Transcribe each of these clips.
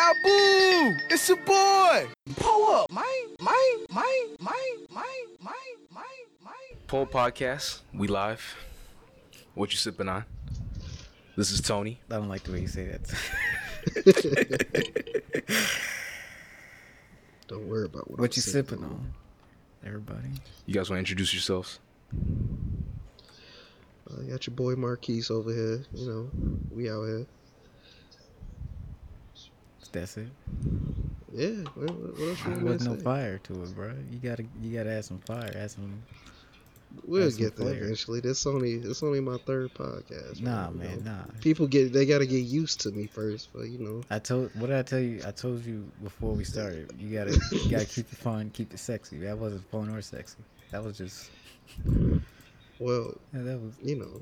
Abu! It's a boy! Pull up! My, my, my, my, my, my, my, my. Pull podcast. We live. What you sipping on? This is Tony. I don't like the way you say that. don't worry about what. What I'm you sipping, on, everybody? You guys want to introduce yourselves? Uh, I got your boy Marquise over here. You know, we out here. That's it. Yeah. What, what else you There was no say? fire to it, bro. You gotta, you gotta add some fire. Add some. We'll Add some get there flair. eventually. This only this only my third podcast. Nah, man, know. nah. People get they gotta get used to me first, but you know. I told. What did I tell you? I told you before we started. You gotta, you gotta keep it fun, keep it sexy. That wasn't fun or sexy. That was just. Well, Yeah, that was. you know,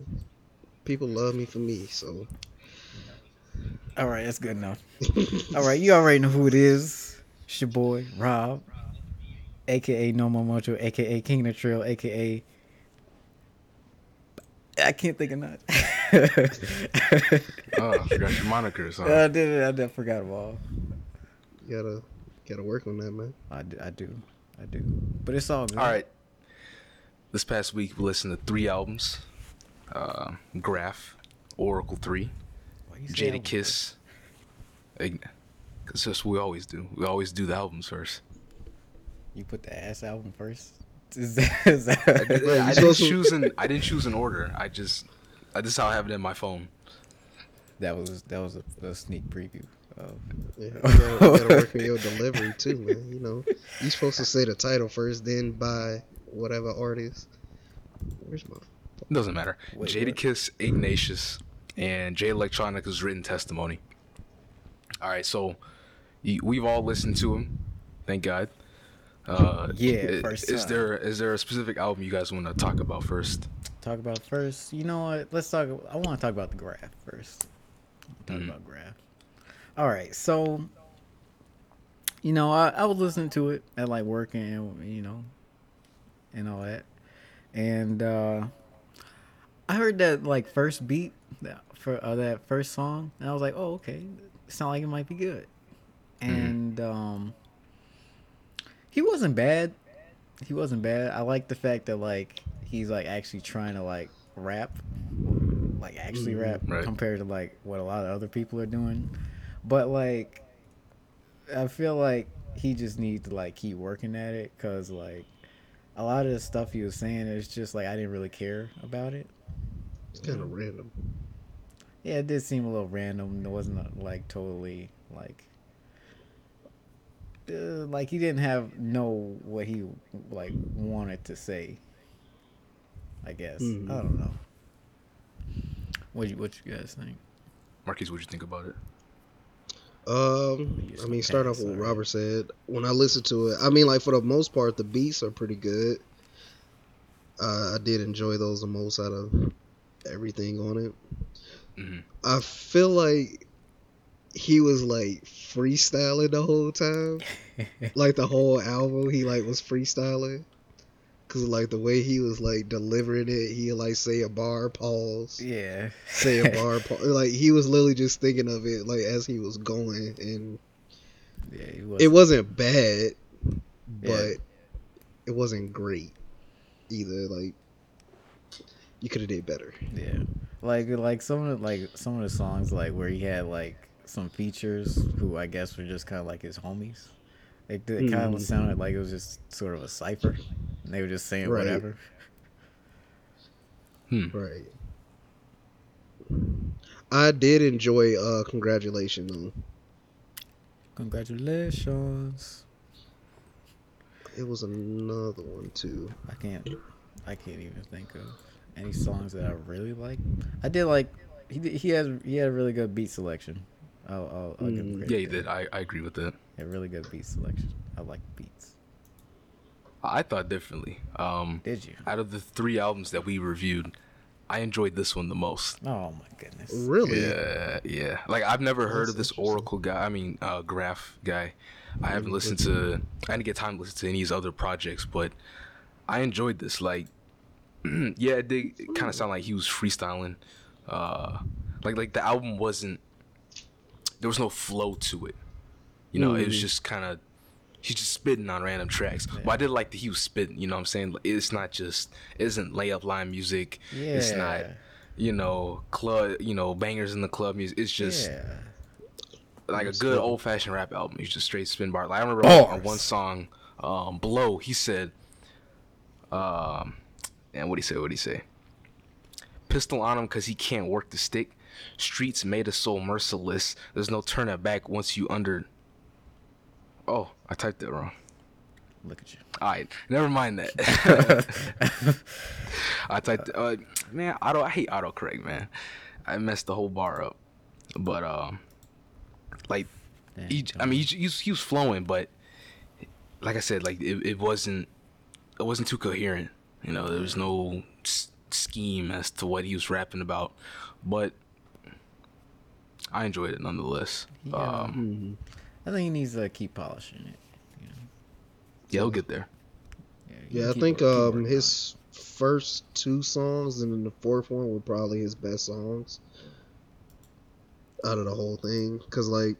people love me for me, so All right, that's good enough. All right, you already know who it is. It's your boy Rob, aka No More Mocho, aka King of the Trail, aka I can't think of that. Oh, I forgot your monikers. I Huh? did. I did, forgot them all. you gotta gotta work on that, man. I do. I do. I do. But it's all good. All right. This past week we listened to three albums. Uh, Grafh, Oracle 3, Why you say Jada album Kiss. Because that's what we always do. We always do the albums first. first? You put the ass album first. Is that, is that I, did, I didn't choose an I didn't choose an order. I just I just how I have it in my phone. that was that was a, a sneak preview. Of, Yeah, you gotta, you gotta work on your delivery too, man. You know, you're supposed to say the title first, then by whatever artist. Where's my? It doesn't matter. Wait, Jada what? Kiss, Ignatius, and Jay Electronica's written testimony. All right, so we've all listened to him. Thank God. Uh, Yeah, first Is time. there is there a specific album you guys want to talk about first? talk about first. You know what? Let's talk. I want to talk about the Grafh first. Talk Mhm. about Grafh. All right, so you know, I, I was listening to it at like working, and you know, and all that, and uh I heard that like first beat for uh, that first song, and I was like, oh okay, it sound like it might be good, and um, he wasn't bad. He wasn't bad. I like the fact that like he's like actually trying to like rap, like actually Mhm. rap Right. compared to like what a lot of other people are doing. But like, I feel like he just needs to like keep working at it because like a lot of the stuff he was saying is just like I didn't really care about it. It's kind of random. Yeah, it did seem a little random. It wasn't uh, like totally like uh, like he didn't have know what he like wanted to say. I guess Mhm. I don't know. What you what you guys think? Marquise, what'd you think about it? Um, I mean, start off with what. Robert said. When I listened to it, I mean, like for the most part, the beats are pretty good. Uh, I did enjoy those the most out of everything on it. Mhm. I feel like he was like freestyling the whole time, like the whole album. He like was freestyling. Cause like the way he was like delivering it, he like say a bar, pause, yeah. say a bar, pause. Like he was literally just thinking of it like as he was going, and yeah, he was. it wasn't bad, but Yeah. it wasn't great either. Like you could have did better. Yeah, like like some of the, like some of the songs like where he had like some features who I guess were just kind of like his homies. Like it kind of sounded like it was just sort of a cipher. And they were just saying Right. whatever. Hmm. Right. I did enjoy uh congratulations though. Congratulations. It was another one too. I can't. I can't even think of any songs that I really like. I did like. He did, he has he had a really good beat selection. I'll, I'll, I'll give him Mm. credit Yeah, you there. did. I, I agree with that. He had really good beat selection. I like beats. I thought differently. Um, Did you? out of the three albums that we reviewed, I enjoyed this one the most. Oh my goodness. Really? Yeah, yeah. Like I've never heard of this. Oracle guy. I mean, uh, Grafh guy. I haven't listened to. I didn't get time to listen to any of his other projects, but I enjoyed this. Like, yeah, it did kind of sound like he was freestyling. Uh, like, like the album wasn't. There was no flow to it. You know, it was Mhm. just kind of he's just spitting on random tracks. But I did like that he was spitting. You know what I'm saying? It's not just it isn't layup line music. It's not you know club you know bangers in the club music. It's just yeah. like a good old fashioned rap album. He's just straight spin bar. Like I remember on one song, um, below he said, um, and what would he say? What would he say? Pistol on him because he can't work the stick. Streets made us so merciless. There's no turning back once you under. Oh, I typed that wrong. Look at you. All right, never mind that. I typed, uh, man, auto. I hate autocorrect, man. I messed the whole bar up. But um, like, Damn, he, I mean, he, he, was, he was flowing, but like I said, like it, it wasn't, it wasn't too coherent. You know, there was no s- scheme as to what he was rapping about, but I enjoyed it nonetheless. Yeah. Um, Mhm. I think he needs to keep polishing it. yeah, he'll get there. you Yeah, I think wor- keep um working on his first two songs and then the fourth one were probably his best songs out of the whole thing. Cause like,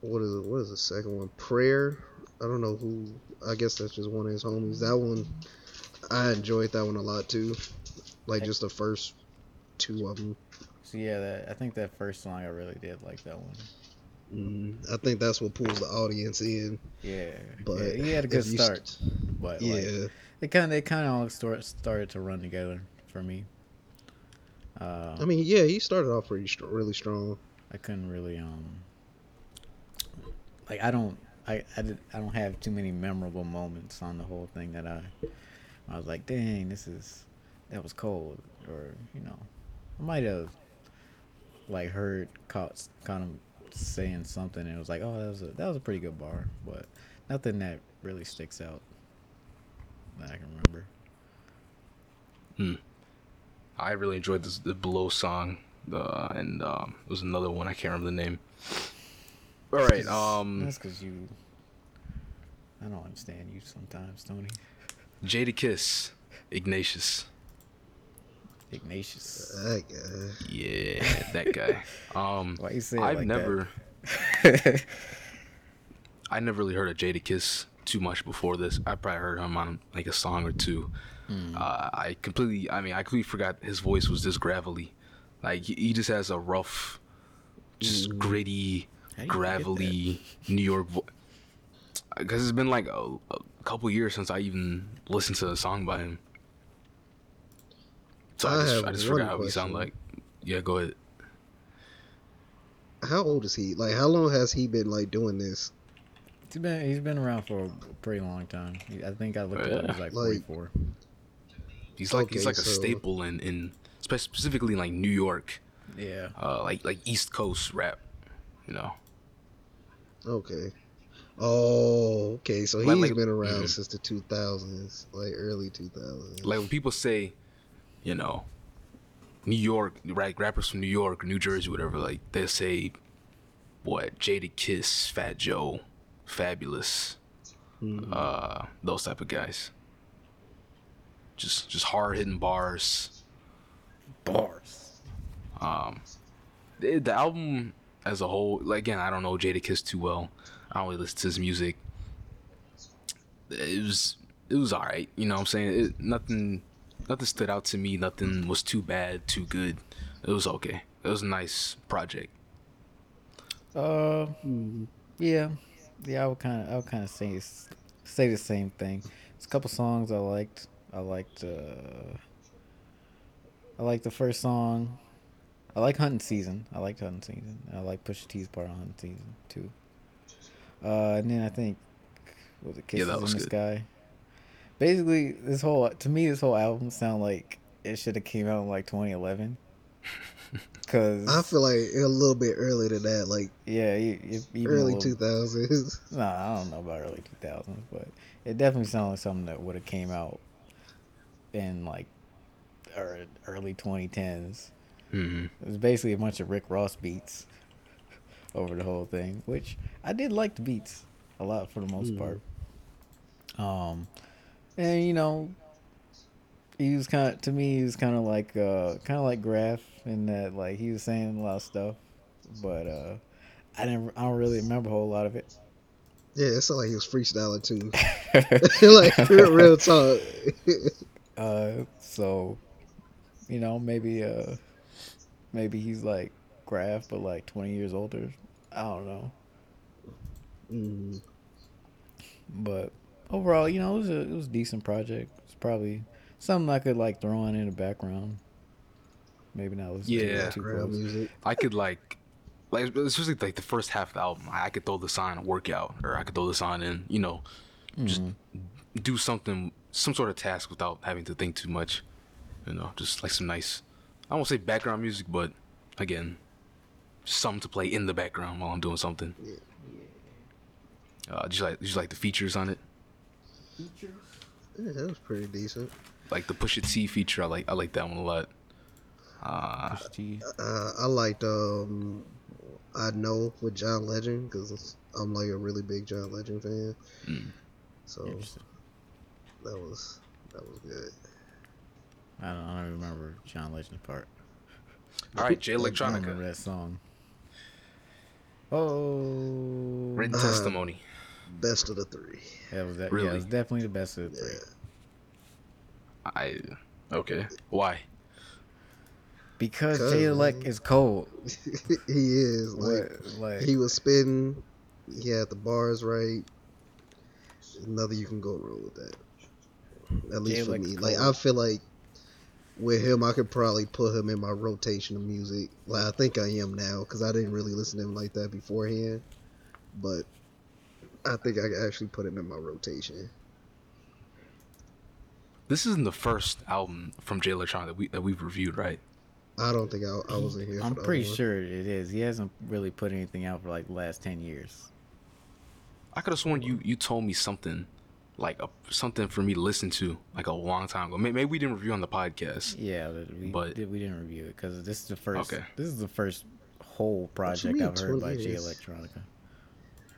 what is it? What is the second one? Prayer. I don't know who. I guess that's just one of his homies. That one, I enjoyed that one a lot too. Like just the first two of them. So yeah, that, I think that first song I really did like that one. Mm, I think that's what pulls the audience in. Yeah, But yeah, he had a good start, st- but yeah, like, it kind of it kind of all start, started to run together for me. Uh, I mean, yeah, he started off pretty str- really strong. I couldn't really um like I don't I I, did, I don't have too many memorable moments on the whole thing that I I was like dang this is that was cold or you know I might have like heard caught kind of saying something and it was like oh that was a that was a pretty good bar but nothing that really sticks out that I can remember Hmm. I really enjoyed this, the Below song, uh, and um, there was another one I can't remember the name. All right, um, that's because you I don't understand you sometimes Tony Jadakiss, Ignatius. Ignatius That guy. Yeah, that guy. Um, Why you say it I've like that? never, I never really heard of Jadakiss too much before this. I probably heard him on like a song or two. Hmm. Uh, I completely, I mean, I completely forgot his voice was this gravelly. Like he, he just has a rough, just gritty, How do you forget gravelly New York voice. Because it's been like a, a couple years since I even listened to a song by him. So I, I just, have I just one forgot how he sound like. Yeah, go ahead. How old is he? Like, how long has he been like doing this? He's been he's been around for a pretty long time. I think I looked up. He's like Like- 44. He's like he's Okay, like a staple in in specifically in like New York, Yeah. uh, like like East Coast rap. You know, Okay. Oh, okay. So he's Like- like- been around since the 2000s, like early 2000s. like when people say, you know, New York, right? Rappers from New York, New Jersey, whatever. Like they say, what Jadakiss, Fat Joe, Fabolous, Mhm. uh, those type of guys. Just just hard hitting bars. Bars. Um, the, the album as a whole, like again, I don't know Jadakiss too well. I don't listen to his music. It was it was alright, you know what I'm saying? It, nothing nothing stood out to me, nothing was too bad, too good. It was okay. It was a nice project. Uh, yeah, yeah. I would kind of I would kind of say say the same thing. It's a couple songs I liked. I liked. uh I liked the first song. I like Hunting Season. I like Hunting Season. I like Pusha T's part on Hunting Season too. Uh, and then I think what was it Kisses that was in the good. Sky. Basically, this whole to me this whole album sound like it should have came out in like 2011. Cause I feel like a little bit earlier than that, like yeah, even early little- 2000s. No, I don't know about early 2000s, but it definitely sounded like something that would have came out in like ear- early 2010s. hmm It was basically a bunch of Rick Ross beats over the whole thing, which I did like the beats a lot for the most Mm. part. Um, and you know, he was kind of to me, he was kind of like uh, kind of like Grafh in that like he was saying a lot of stuff, but uh, I didn't. I don't really remember a whole lot of it. Yeah, it sounded like he was freestyling too. like real, real talk. uh, so, you know, maybe uh, maybe he's like Grafh, but like twenty years older. I don't know. Mm, But overall, you know, it was a it was a decent project. It's probably something I could like throw on in the background. Maybe not listen to Yeah. it too background close. music. I could like, like especially like the first half of the album. I I could throw this on and work out, or I could throw this on and you know, just do something, some sort of task without having to think too much. You know, just like some nice, I won't say background music, but again, something to play in the background while I'm doing something. Uh, just like just like the features on it, Features. Yeah, that was pretty decent. like the Pusha T feature. I like I like that one a lot. Uh, Push T. Uh, I liked um, I know with John Legend because I'm like a really big John Legend fan. Mm. So that was that was good. I don't, I don't remember John Legend's part. all right, Jay I don't Electronica, remember that song. Oh, written Uh, testimony. Best of the three. that was that. Yeah, really? it was definitely the best of the three. Yeah. I okay. Why? Because Jay Elect is cold. he is like like he was spitting. He had the bars right. Nothing you can go wrong with that. At least Jay for Elect's me. Like. I feel like with him, I could probably put him in my rotation of music. Like I think I am now because I didn't really listen to him like that beforehand. But I think I could actually put him in my rotation. This isn't the first album from Jay Electronica that we that we've reviewed, right? I don't think I, I wasn't here. I'm the pretty sure it is. He hasn't really put anything out for like the last ten years. I could have sworn you you told me something like a, something for me to listen to like a long time ago. May- Maybe we didn't review on the podcast. Yeah, but we But- did, we didn't review it because this is the first. Okay. This is the first whole project mean, I've heard by 20 Jay years? Electronica.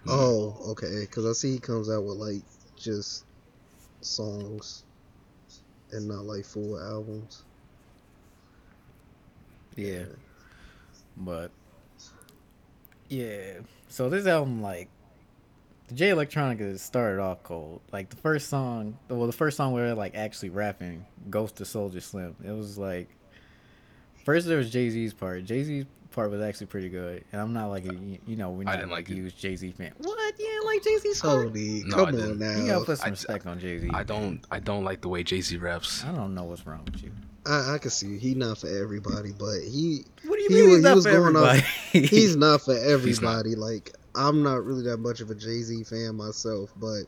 Hmm. Oh, okay. Because I see he comes out with like just songs and not like full albums. Yeah. But yeah. So this album like the Jay Electronica started off cold. Like the first song well the first song where they're like actually rapping, Ghost to Soulja Slim. It was like first there was Jay Z's part. Jay Z's part was actually pretty good. And I'm not like a you you know, we're I not didn't like a huge Jay Z fan. What? You didn't like Jay Z's part? Tony, No, I come on now. You gotta put some I- respect on Jay Z. I don't I don't like the way Jay Z raps. I don't know what's wrong with you. I, I can see he not for everybody, but he What do you He mean was- he's he not was for going off- everybody? he's not for He's not. everybody. Like I'm not really that much of a Jay Z fan myself, but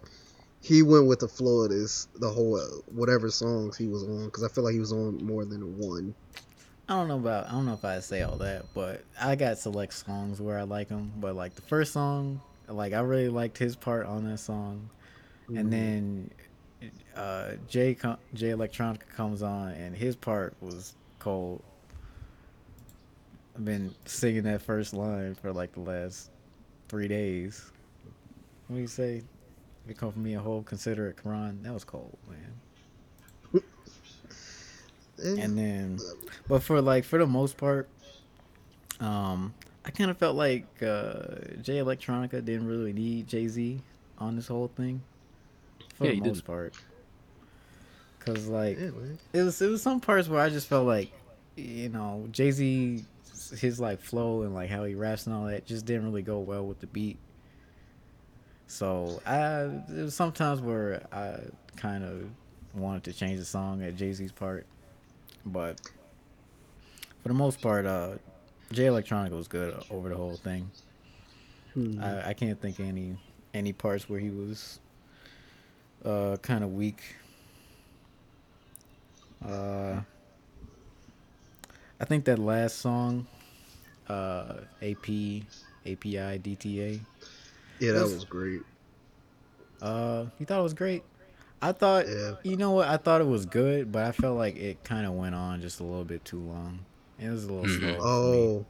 he went with the flow of this the whole whatever songs he was on because I feel like he was on more than one. I don't know about I don't know if I say all that, but I got select songs where I like them. But like the first song, like I really liked his part on that song, Mhm. and then uh, Jay Jay Electronica comes on and his part was cold. I've been singing that first line for like the last three days. What do you say? If you come from me a whole considerate Quran, that was cold, man. And then but for like for the most part um i kind of felt like uh jay electronica didn't really need jay-z on this whole thing for Yeah, the most didn't. part because like yeah, it was it was some parts where i just felt like you know jay-z his like flow and like how he raps and all that just didn't really go well with the beat so i there was sometimes where i kind of wanted to change the song at jay-z's part but for the most part, uh, Jay Electronica was good over the whole thing. Hmm. I, I can't think of any any parts where he was uh, kind of weak. Uh, I think that last song, uh, AP API DTA. yeah, that that's- was great. Uh, you thought it was great. I thought, Yeah. you know what? I thought it was good, but I felt like it kind of went on just a little bit too long. It was a little Mhm. slow.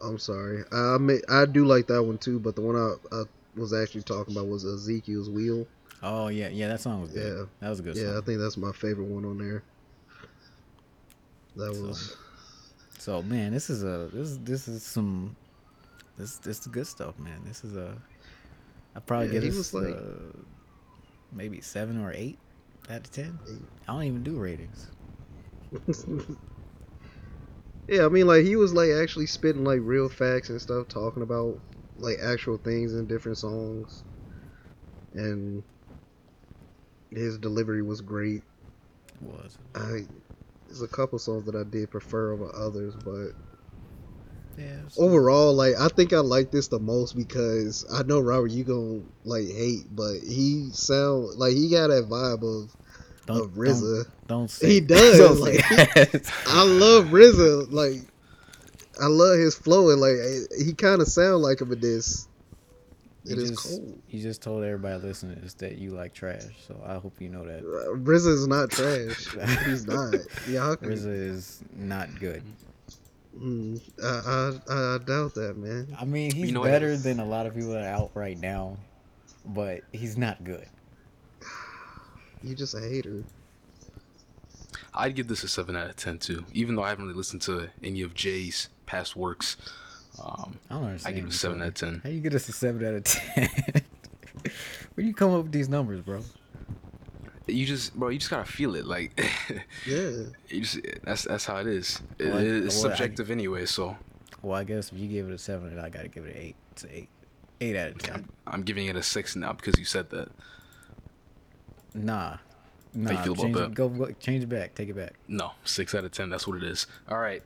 Oh, I'm sorry. I may, I do like that one too, but the one I, I was actually talking about was Ezekiel's Wheel. Oh yeah, yeah, that song was good. Yeah. That was a good Yeah, I think that's my favorite one on there. That So- was So man, this is a this this is some this this is good stuff, man. This is a I probably Yeah, give this like- uh, maybe seven or eight out of ten. Eight. I don't even do ratings. yeah, I mean, like he was like actually spitting like real facts and stuff, talking about like actual things in different songs, and his delivery was great. Was I there's a couple songs that I did prefer over others, but yeah. overall, like I think I like this the most because I know Robert, you gonna like hate, but he sound like he got that vibe of don't, of RZA. Don't, don't say He does, Don't like- say. I love RZA. Like, I love his flow, and like he kind of sound like him in this. You It is just, cold. You just told everybody listening to that you like trash, so I hope you know that. Uh, RZA is not trash. He's not. Yeah, how can- RZA is not good. Mm, I, I I doubt that, man. I mean, he's You know better than a lot of people that are out right now, but he's not good. You just a hater. I'd give this a seven out of ten too, even though I haven't really listened to any of Jay's past works. Um, I don't understand. I give it a seven out of ten. How you get us a seven out of ten? Where you come up with these numbers, bro? You just, bro, you just gotta feel it. Like, Yeah. you just that's that's how it is. It, Well, I- it's well, I- subjective anyway. So Well, I guess if you gave it a seven, then I gotta give it an eight. It's an eight. Eight out of ten. I'm giving it a six now because you said that. Nah. you Nah. feel about that? go, go change it back. Take it back. No, six out of ten. That's what it is. All right.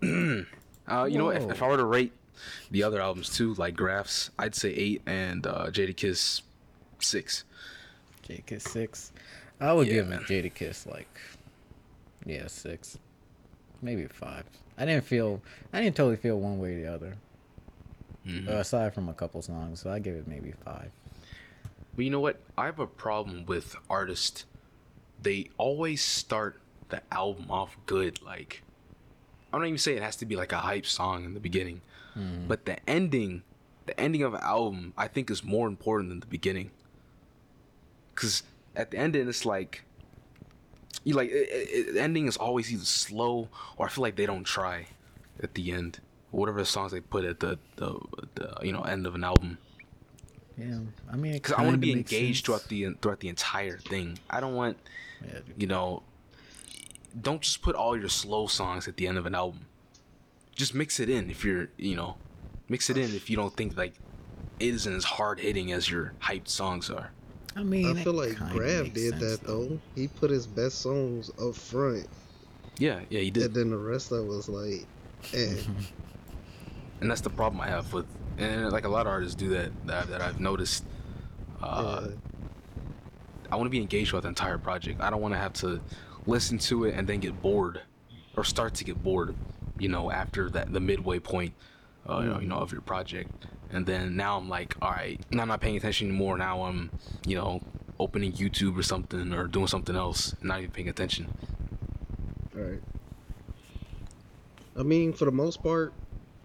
uh, you know? If, if I were to rate the other albums too, like Grafh's, I'd say eight, and uh, Jadakiss six. Jadakiss six. I would Yeah, give man. Jadakiss like, yeah, six, maybe five. I didn't feel, I didn't totally feel one way or the other, Mhm. uh, aside from a couple songs. So I give it maybe five. But you know what? I have a problem with artists. They always start the album off good. Like, I'm not even saying it has to be like a hype song in the beginning, but the ending, the ending of an album, I think is more important than the beginning. Cause at the ending, it's like, you like it, it, the ending is always either slow or I feel like they don't try at the end. Whatever songs they put at the the, the you know end of an album Yeah, I mean, because I want to be engaged throughout the throughout the entire thing. I don't want Yeah, you know. Don't just put all your slow songs at the end of an album. Just mix it in if you're you know, mix it in if you don't think like it isn't as hard hitting as your hyped songs are. I mean, I feel like kinda Grab makes did sense, that though. He put his best songs up front, Yeah, yeah, he did, and then the rest of it was like, eh. and that's the problem I have with and like a lot of artists do that that, that I've noticed. Uh, yeah. I want to be engaged with the entire project. I don't want to have to listen to it and then get bored, or start to get bored. You know, after that the midway point, uh, you, know, you know, of your project, and then now I'm like, all right, now I'm not paying attention anymore. Now I'm, you know, opening YouTube or something or doing something else, not even paying attention. All right. I mean, for the most part,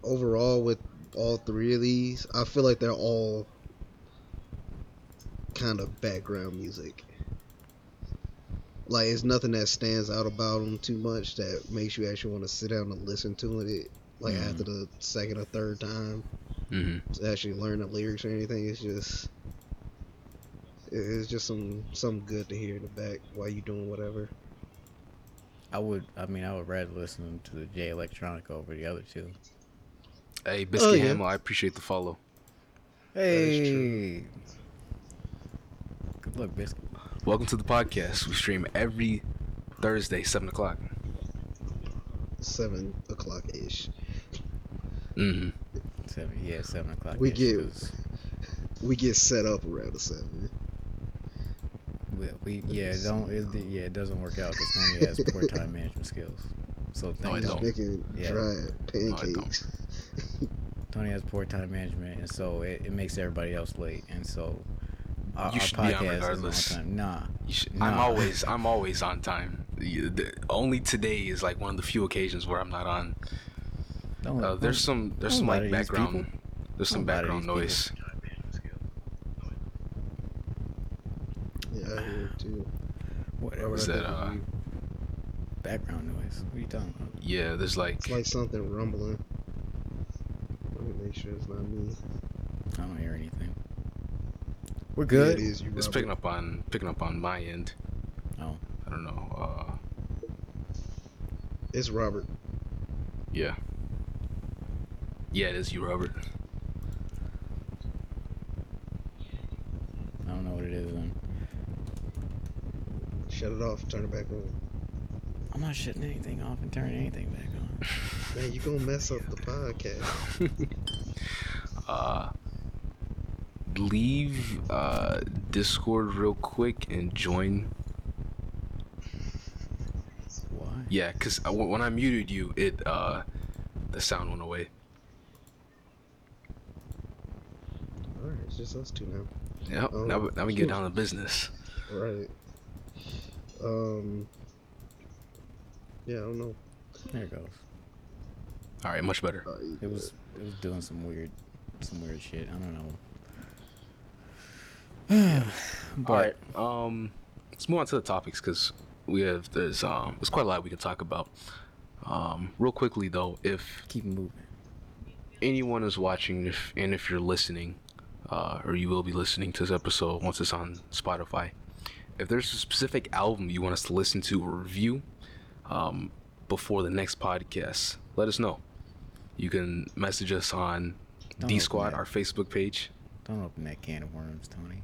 overall, with all three of these, I feel like they're all kind of background music. Like, it's nothing that stands out about them too much that makes you actually want to sit down and listen to it. Like, Mhm. after the second or third time hmm to actually learn the lyrics or anything. It's just. It's just some some good to hear in the back while you doing whatever. I would. I mean, I would rather listen to the Jay Electronica over the other two. Hey, Biscuit yeah. Hamill, I appreciate the follow. is true. Hey. Good luck, Biscuit. Welcome to the podcast. We stream every Thursday, seven o'clock. Seven o'clock ish. hmm Seven. Yeah, seven o'clock. We get- 'cause We get set up around the seven. We, we yeah it don't it, yeah it doesn't work out because Tony has poor time management skills. So I thank don't. making Yeah. dry I don't. pancakes. Tony has poor time management, and so it, it makes everybody else late, and so our, You our should be on podcast is on regardless. time. Nah, You should, I'm always I'm always on time. You- the- Only today is like one of the few occasions where I'm not on. don't. Uh, there's some there's some like background people. there's some Don't lie to background these noise. Yeah, I hear it too. Whatever. Was that, uh, background noise? What are you talking about? Yeah, there's like It's like something rumbling. Let me make make sure it's not me. I don't hear anything. We're Yeah, good. it is you. It's picking up on picking up on my end. Oh. I don't know. Uh, It's Robert. yeah. Yeah, it is you, Robert. I don't know what it is then. Shut it off. Turn it back on. I'm not shutting anything off and turning anything back on. Man, you gonna mess up the podcast. uh, leave uh, Discord real quick and join. Why? Yeah, cause uh, when when I muted you, it uh, the sound went away. All right, it's just us two now. Yep. Oh, now, we- now we get down to business. Right. Um. Yeah, I don't know. There it goes. All right, much better. Uh, It was it was doing some weird some weird shit. I don't know. But All right. Um, let's move on to the topics because we have there's um there's quite a lot we can talk about. Um, real quickly though, if keep moving. anyone is watching, if and if you're listening, uh, or you will be listening to this episode once it's on Spotify, if there's a specific album you want us to listen to or review, um, before the next podcast, let us know. You can message us on D Squad, our Facebook page. Don't open that can of worms, Tony.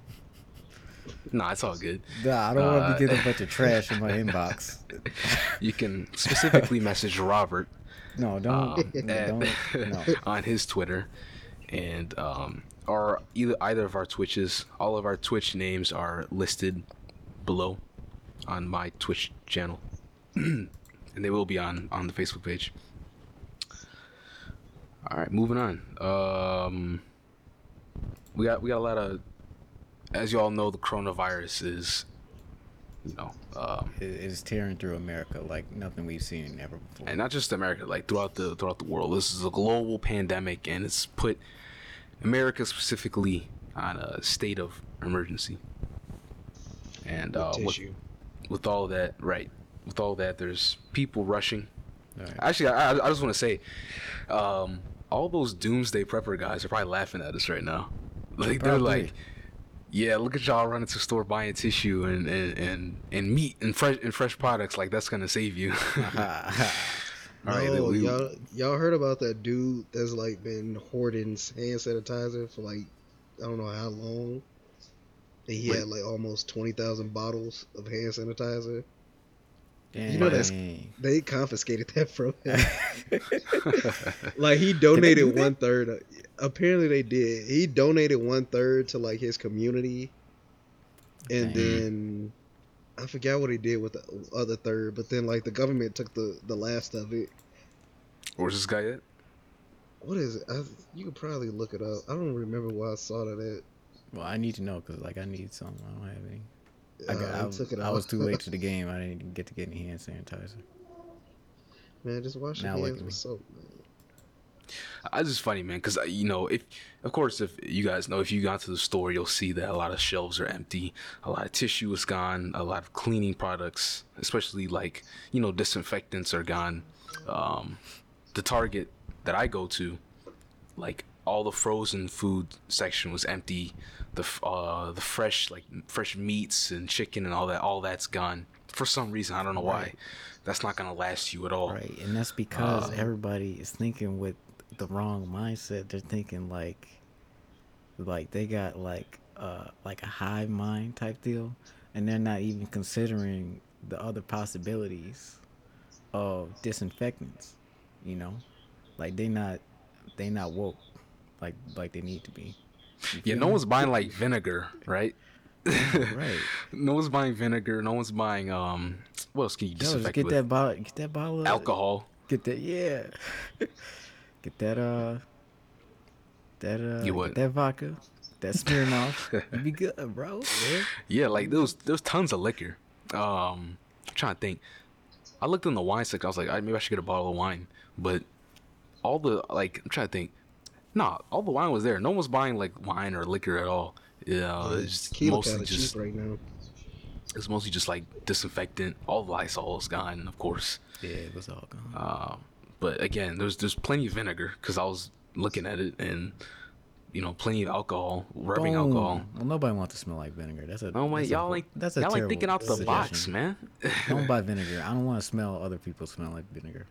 Nah, it's all good. Nah, I don't want Uh, to get a bunch of trash in my inbox. You can specifically message Robert No, don't. um, no, at- don't. No. on his Twitter, and um, or either either of our Twitches. All of our Twitch names are listed below on my Twitch channel, and they will be on on the Facebook page. All right, moving on. Um, we got we got a lot of, as you all know, the coronavirus is, you know, um, It is tearing through America like nothing we've seen ever before. and not just America, like throughout the throughout the world. This is a global pandemic, and it's put America specifically on a state of emergency. And uh, with, with all that, right? With all that, there's people rushing. Right. Actually, I, I I just want to say, um, all those doomsday prepper guys are probably laughing at us right now. Like they're like, yeah, look at y'all running to the store buying tissue and and and, and meat and fresh and fresh products. Like that's gonna save you. All right, no, we- y'all, y'all heard about that dude that's like been hoarding hand sanitizer for like I don't know how long. And he had like almost twenty thousand bottles of hand sanitizer. Dang. know that's- They confiscated that from him. like he donated one third. Apparently they did. He donated one third to like his community, and Dang. then I forgot what he did with the other third. But then like the government took the the last of it. Where's this guy at? What is it? I, you could probably look it up. I don't remember why I saw that at. Well, I need to know because like I need some. I don't have any. I, Uh, got, I, took it I was too late to the game. I didn't even get to get any hand sanitizer. Man, just wash your Now look hands with soap, man. I just funny, man, because you know, if of course, if you guys know, if you got to the store, you'll see that a lot of shelves are empty, a lot of tissue is gone, a lot of cleaning products, especially like you know, disinfectants are gone. Um, the Target that I go to, like all the frozen food section was empty. The uh, the fresh like fresh meats and chicken and all that, all that's gone for some reason. I don't know why. Right. That's not gonna last you at all. Right, and that's because Uh, everybody is thinking with the wrong mindset. They're thinking like, like they got like uh like a hive mind type deal, and they're not even considering the other possibilities of disinfectants. You know, like they not they not woke like like they need to be. Yeah, no one's buying like vinegar, right? right. No one's buying vinegar. No one's buying um. What else can you Yo, just get with? that bottle. Get that bottle. Alcohol. Get that, yeah. get that, uh, that, uh, You get that vodka, that Smirnoff. you be good, bro. Yeah. Yeah, like there was there's tons of liquor. Um, I'm trying to think. I looked in the wine section. I was like, "I- maybe I should get a bottle of wine, but all the like, I'm trying to think. Nah, all the wine was there. No one was buying like wine or liquor at all. Yeah, it's Tequila mostly just cheap right now. it's mostly just like disinfectant. All the Lysol is gone, of course. Yeah, it was all gone. Um, but again, there's there's plenty of vinegar because I was looking at it and you know plenty of alcohol, rubbing Boom. alcohol. Well, nobody wants to smell like vinegar. That's a. Oh my, that's a- y'all like That's a y'all ain't terrible thinking out the box, man. Don't buy vinegar. I don't want to smell other people smell like vinegar.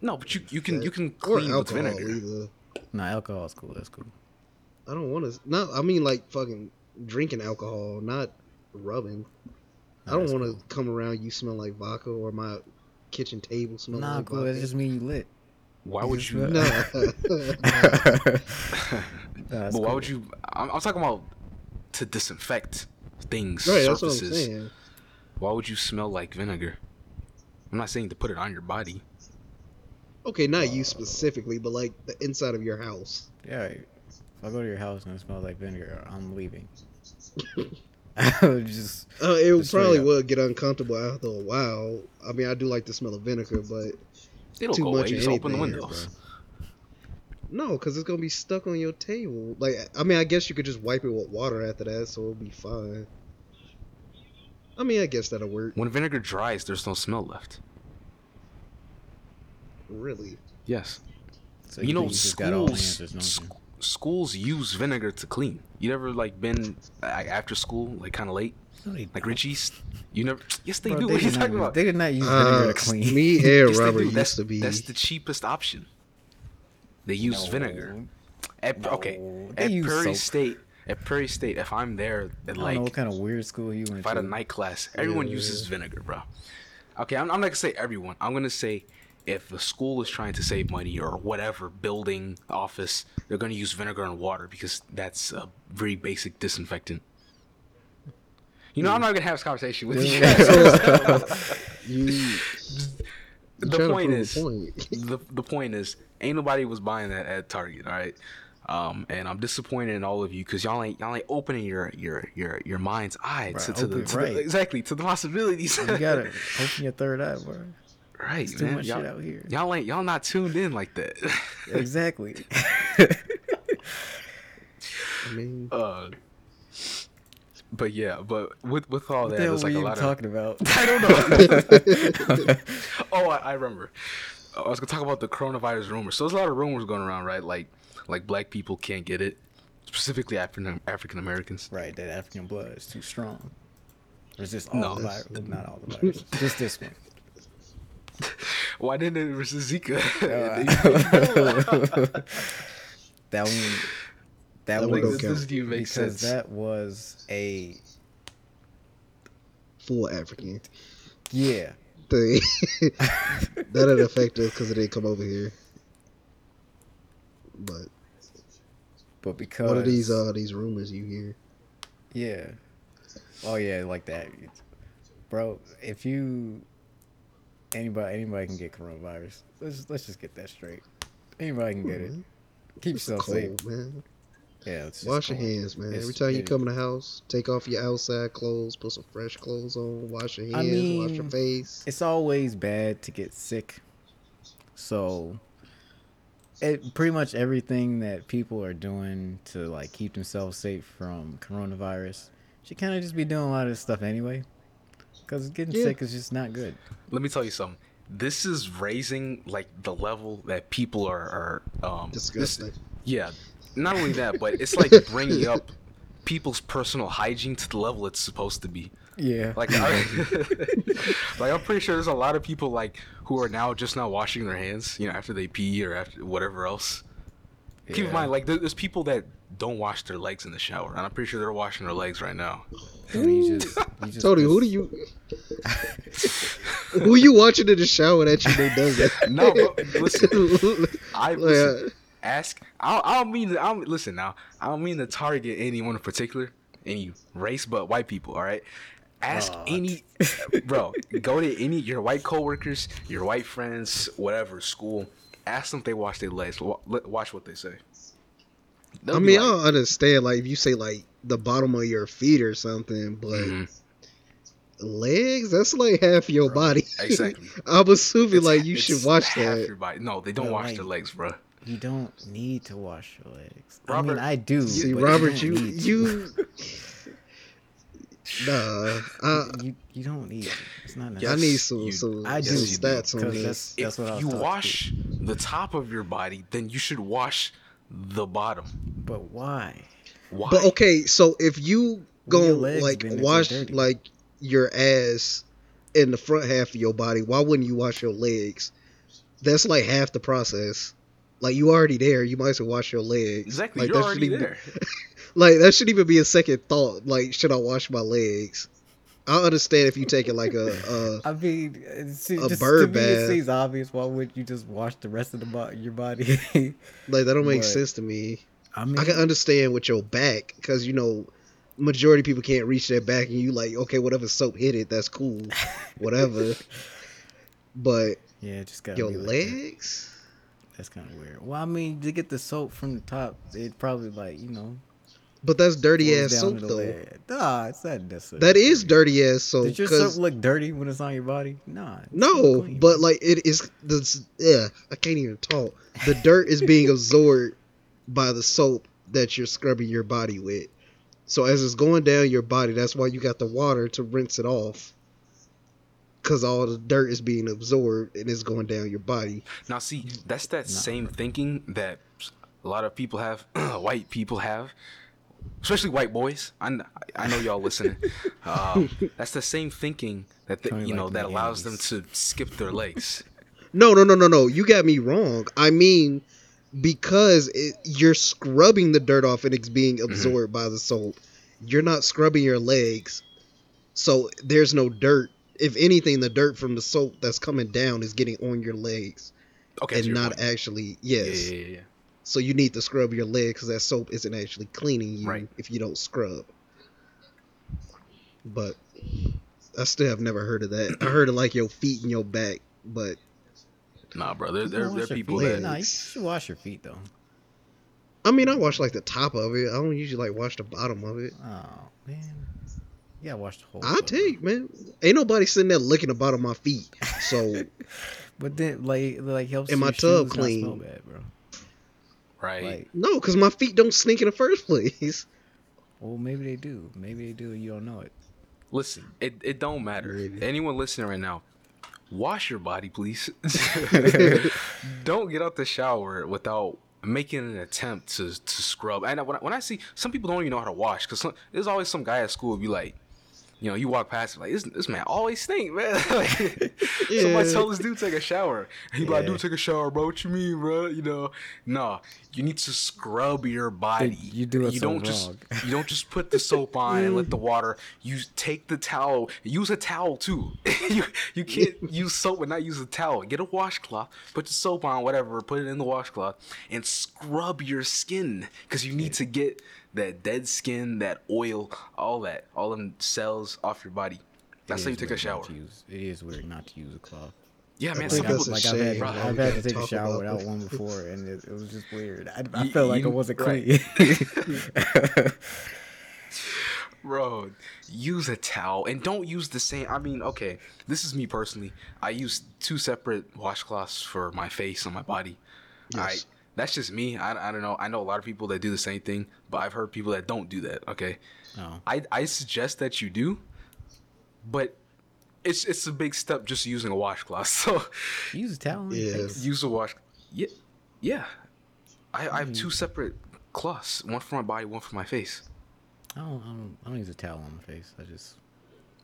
no, but you you can you can or clean with vinegar. either. No, alcohol is cool. That's cool. I don't want to. No, I mean like fucking drinking alcohol, not rubbing. I don't want to cool. come around you smell like vodka or my kitchen table smell Nah, like cool. vodka. That just mean you lit. Why would you? no. Nah, that's but why cool. would you? I'm, I'm talking about to disinfect things, right, that's what I'm surfaces. saying. Why would you smell like vinegar? I'm not saying to put it on your body. Okay, not you uh, specifically, but like the inside of your house. Yeah. If I go to your house and it smells like vinegar, I'm leaving. I just. Uh, it Just probably up. would get uncomfortable after a while. I mean, I do like the smell of vinegar, but It'll Too go much away. of Just open the anything, windows. no, because it's gonna be stuck on your table. Like, I mean, I guess you could just wipe it with water after that, so it'll be fine. I mean, I guess that'll work. When vinegar dries, there's no smell left. Really? Yes. So you know, think just got all the schools answers, don't sc- you? Schools use vinegar to clean. You never like been like, after school, like kind of late, No, like don't. Richie's. You never. Yes, they Bro, do. they What are you talking use- about? They did not use vinegar Uh, to clean. me and Yes, Robert used That's, to be. that's the cheapest option. They use No. vinegar. At, okay, they at Prairie soap. State, at Prairie State, if I'm there at I don't know like what kind of weird school you went if I had a night class, everyone Yeah. uses vinegar, bro. Okay, I'm, I'm not gonna say everyone. I'm gonna say if the school is trying to save money or whatever building office, they're gonna use vinegar and water because that's a very basic disinfectant. You know, I'm not gonna have this conversation with you. guys. you. the point is, point. the the point is, ain't nobody was buying that at Target, all right. Um, and I'm disappointed in all of you because y'all ain't y'all ain't opening your your your your mind's eye Right, to, to, the, to right. the exactly to the possibilities. You gotta open your third eye, bro. Right, There's too man. much y'all, shit out here. y'all ain't y'all not tuned in like that. Exactly. I mean, uh, but yeah, but with with all what that, there's like a lot of talking about? I don't know. oh, I, I remember. I was gonna talk about the coronavirus rumors. So there's a lot of rumors going around, right? Like, like black people can't get it, specifically African African Americans. right, that African blood is too strong. Or is this all No. the virus? Not all the viruses. Just this one. Why didn't it versus Zika? Uh, that one. That, That was one don't this, do make because sense. that was a full African yeah. thing. that didn't affect us because it didn't come over here. But But because what are these uh these rumors you hear? Yeah. Oh yeah, like that, bro. If you anybody anybody can get coronavirus. Let's let's just get that straight. Anybody can get it. Mm-hmm. Keep It's yourself safe. man. Yeah. Wash your hands, man. It's- Every time you come in the house, take off your outside clothes, put some fresh clothes on, wash your hands, I wash your face. It's always bad to get sick. So it pretty much everything that people are doing to like keep themselves safe from coronavirus should kind of just be doing a lot of this stuff anyway. Cause getting Yeah. sick is just not good. Let me tell you something. This is raising like the level that people are, are um this- Disgusting. yeah. Not only that, but it's like bringing up people's personal hygiene to the level it's supposed to be. Yeah. Like, I, like I'm pretty sure there's a lot of people like who are now just not washing their hands, you know, after they pee or after whatever else. Keep in mind, like there's people that don't wash their legs in the shower, and I'm pretty sure they're washing their legs right now. You just, you just Tony, who do you who you watching in the shower that you know does that? No, bro, listen, I listen, uh, ask. I don't, I don't mean. To, I don't listen now. I don't mean to target anyone in particular, any race, but white people. All right. Ask Aw. any, bro. Go to any your white coworkers, your white friends, whatever school. Ask them if they wash their legs. Watch what they say. They'll I be mean, I like, don't understand. Like, if you say like the bottom of your feet or something, but Mhm. legs, that's like half your body. Exactly. I'm assuming It's- like you it's should wash half that. Your body. No, they don't No, wash like- their legs, bro. You don't need to wash your legs. I Robert, mean, I do. See, but Robert, don't you you. Nah, I, you you don't need. To. It's not I need some you- some, I some do, stats on because this. that's that's if what I was you taught to wash the top of your body, then you should wash the bottom. But why? Why? But okay, so if you go like wash like your ass in the front half of your body, why wouldn't you wash your legs? That's like half the process. Like you already there, you might as well wash your legs. exactly. Like You're that already shouldn't even- there. Like that shouldn't even be a second thought. Like should I wash my legs? I understand if you take it like a, I mean, it's, A just, bird to me, it bath. seems obvious. Why would you just wash the rest of the bo- your body? like that don't make But- sense to me. I mean, I can understand with your back because you know majority of people can't reach their back, and you like okay, whatever soap hit it, that's cool, whatever. but yeah, just got your be like that. legs, That's kind of weird. Well, I mean, to get the soap from the top, it probably like you know. But that's dirty flows ass soap though. leg. Nah, it's not necessarily. That is dirty ass soap. Did your 'cause- soap look dirty when it's on your body? Nah. no, clean. but like it is the yeah. I can't even talk. The dirt is being absorbed by the soap that you're scrubbing your body with. So as it's going down your body, that's why you got the water to rinse it off. Cause all the dirt is being absorbed and it's going down your body. Now, see, that's that same thinking that a lot of people have, white people have, especially white boys. I, I know y'all listening. Um, that's the same thinking that the, you know like that the allows them to skip their legs. No, no, no, no, no. You got me wrong. I mean, because it, you're scrubbing the dirt off and it's being absorbed by the soap, you're not scrubbing your legs. So there's no dirt. If anything, the dirt from the soap that's coming down is getting on your legs Okay, and not point. actually, Yeah, yes. yeah, yeah, yeah. So you need to scrub your legs because that soap isn't actually cleaning you Right. if you don't scrub. But I still have never heard of that. I heard of like your feet and your back, but Nah, bro. There, You there, can there wash are people feet. that. Nah, you should wash your feet though. I mean, I wash like the top of it. I don't usually like wash the bottom of it. Oh man, yeah, gotta wash the whole. I foot, tell you, man, ain't nobody sitting there licking the bottom of my feet. So But then, like, like helps in my tub clean. Smell bad, bro. Right. Like, no, because my feet don't stink in the first place. well, maybe they do. Maybe they do. and You don't know it. Listen, it, it don't matter. Really? Anyone listening right now, wash your body, please. don't get out the shower without making an attempt to to scrub. And when I, when I see some people don't even know how to wash, because there's always some guy at school who be like, you know, you walk past like this, this man always stink, man. like, Yeah. Somebody tell this dude take a shower. He be like, dude, take a shower, bro. What you mean, bro? You know, no, you need to scrub your body. you do it. You don't just wrong. you don't just put the soap on and let the water. You take the towel. Use a towel too. you you can't use soap and not use a towel. Get a washcloth. Put the soap on, whatever. Put it in the washcloth and scrub your skin because you need to get that dead skin, that oil, all that, all them cells off your body. That's It how you take a shower. to use- it is weird not to use a cloth. Yeah, man. think Some people, like I've had, shame, I've had to take a shower without one before, and it, it was just weird. I, I You- felt like you- it wasn't right. clean. Bro, use a towel and don't use the same. I mean, okay, this is me personally. I use two separate washcloths for my face and my body. Yes. I that's just me. I, I don't know. I know a lot of people that do the same thing, but I've heard people that don't do that. Okay, oh, I I suggest that you do, but it's it's a big step just using a washcloth. So use a towel. on your Yeah. face. use a wash. Yeah, yeah. I, I have two hmm. separate cloths, one for my body, one for my face. I don't, I don't. I don't use a towel on my face. I just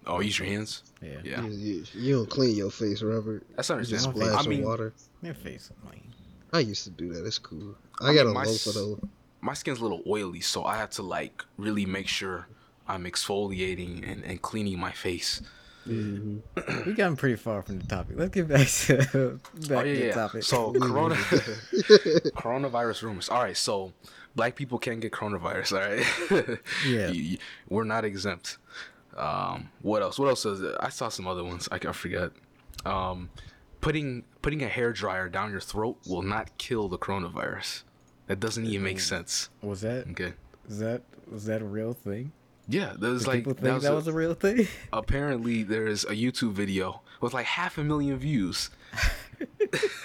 Oh, use your hands. yeah. Yeah, You, you, you don't clean your face, Robert. that's You just understandable. splash I mean, some water. My face clean. I used to do that. It's cool. I, I got mean, a my loafer though. my skin's a little oily, so I have to like really make sure I'm exfoliating and, and cleaning my face. Mhm. We gotten pretty far from the topic. Let's get back to back oh to the yeah. topic. So corona, coronavirus rumors. All right, so black people can get coronavirus. All right. Yeah. You- you- we're not exempt. Um, what else? What else is it? I saw some other ones. I, I forgot. Um, putting putting a hair dryer down your throat will not kill the coronavirus. That doesn't even make sense. was that Okay. is that was that a real thing? Yeah, there's Did like people think that was, a- a real thing? apparently there is a YouTube video with like half a million views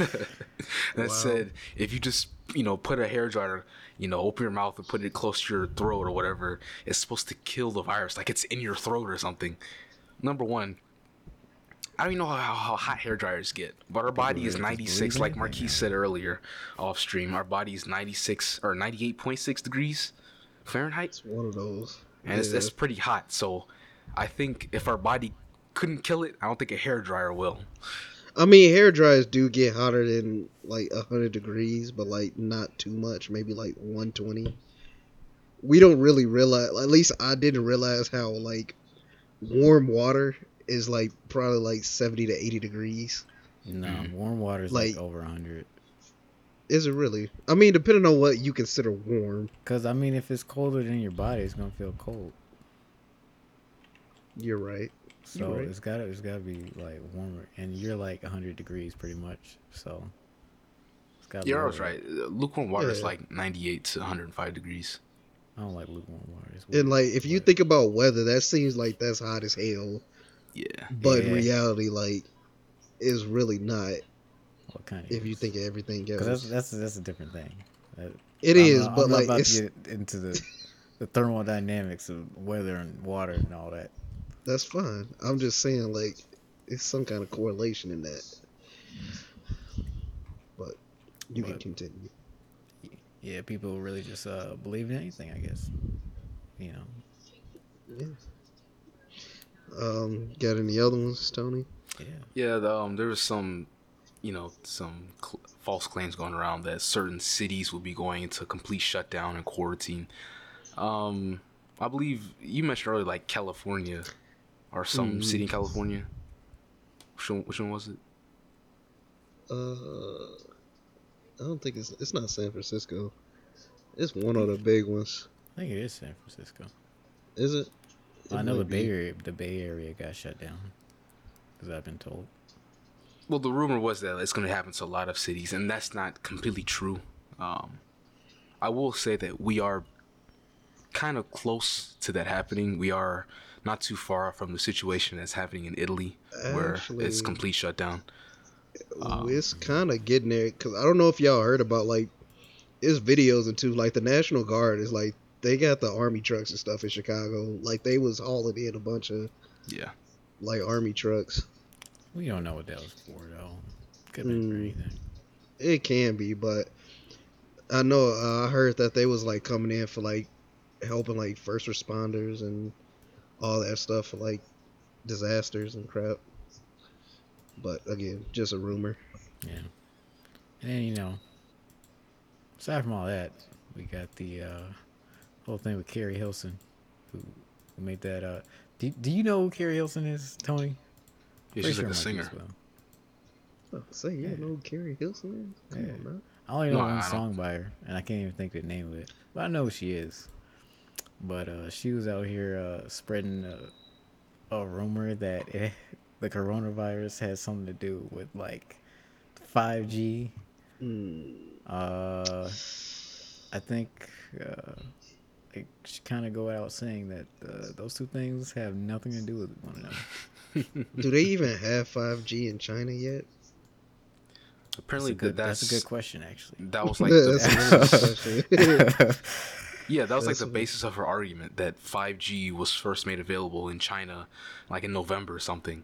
that said if you just you know put a hair dryer you know open your mouth and put it close to your throat or whatever it's supposed to kill the virus like it's in your throat or something number one I don't even know how, how hot hair dryers get, but our body is 96, like Marquis said earlier off stream. Our body is 96 or 98.6 degrees Fahrenheit, It's one of those. and it's, it's pretty hot. So I think if our body couldn't kill it, I don't think a hair dryer will. I mean, hair dryers do get hotter than like hundred degrees, but like not too much. Maybe like one twenty. We don't really realize. At least I didn't realize how like warm water is like probably like seventy to eighty degrees. No, Mhm. warm water is like, Like- over 100. Is it really? I mean, depending on what you consider warm. Because, I mean, if it's colder than your body, it's going to feel cold. You're right. So right. it's gotta it's gotta be like warmer, and you're like 100 degrees pretty much. So it's got. Yeah, I was right. Uh, Lukewarm water is like 98 to 105 degrees. I don't like lukewarm water. It's And like, if you think about weather, that seems like that's hot as hell. Yeah. But Yeah. reality, like, is really not. what kind of If you think of everything else, because that's that's that's a different thing. That, it I'm is. not- but I'm like, about it's to get into the the thermodynamics of weather and water and all that. That's fine. I'm just saying, like, it's some kind of correlation in that. But you can But- continue. Yeah, people really just uh, believe in anything, I guess. You know. Yeah. Um, got any other ones, Tony? Yeah. Yeah, the, um, there was some, you know, some cl- false claims going around that certain cities will be going into complete shutdown and quarantine. Um, I believe you mentioned earlier, like California, or some Mhm. city in California. Which one, which one was it? Uh, I don't think it's it's not San Francisco. It's one of the big ones. I think it is San Francisco. Is it? It I know the might Bay. Area. The Bay Area got shut down. Because I've been told. Well, the rumor was that it's going to happen to a lot of cities, and that's not completely true. Um, I will say that we are kind of close to that happening. We are not too far from the situation that's happening in Italy, where it's complete shutdown. Um, it's kind of getting there because I don't know if y'all heard about like it's videos and too like the National Guard is like they got the army trucks and stuff in Chicago like they was hauling in a bunch of Yeah. like army trucks. We don't know what that was for, though. Could have been for Mm. anything. It can be, but I know uh, I heard that they was like coming in for like helping like first responders and all that stuff for like disasters and crap. But again, just a rumor. Yeah. And you know, aside from all that, we got the uh, whole thing with Keri Hilson, who, who made that. Uh, do, do you know who Keri Hilson is, Tony? Yeah, Pretty she's sure like a Marcus singer. Oh, will. say you Yeah. know who Keri Hilson is? Come Yeah. on, man. I only know No, one song by her, and I can't even think of the name of it. But I know who she is. But uh, she was out here uh, spreading a, a rumor that it, the coronavirus has something to do with like 5G. Mm, Uh, I think uh, it should kind of go out saying that uh, those two things have nothing to do with one another. do they even have 5G in China yet? Apparently, that's, a good, that's, that's a good question, actually. that was like the, a really good question. yeah, that was like the basis of her argument that 5G was first made available in China, like in November or something,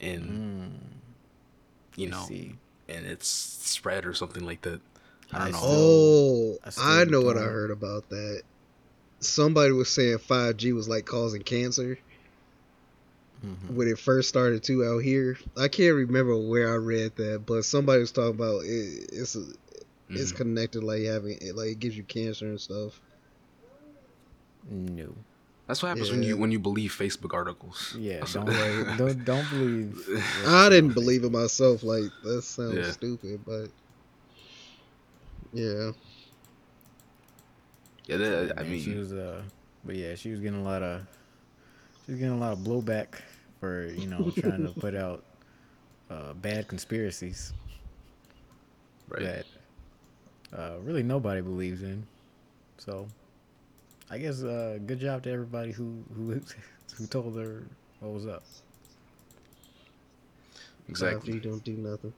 and Mm, you let's know, see. and it's spread or something like that. I I don't know. still- oh, I I know what I heard about that. Somebody was saying 5G was like causing cancer Mhm. when it first started too out here. I can't remember where I read that, but somebody was talking about it, it's a, it's Mhm. connected like having it like it gives you cancer and stuff. No. That's what happens when you when you believe Facebook articles. Yeah, That's don't, what- don't don't believe. I didn't believe it myself. Like that sounds Yeah. stupid, but yeah. Yeah, that, I mean, she was uh, but yeah, she was getting a lot of, she was getting a lot of blowback for you know trying to put out uh, bad conspiracies right? that uh, really nobody believes in. So, I guess uh, good job to everybody who who who told her what was up. Exactly. 5G don't do nothing.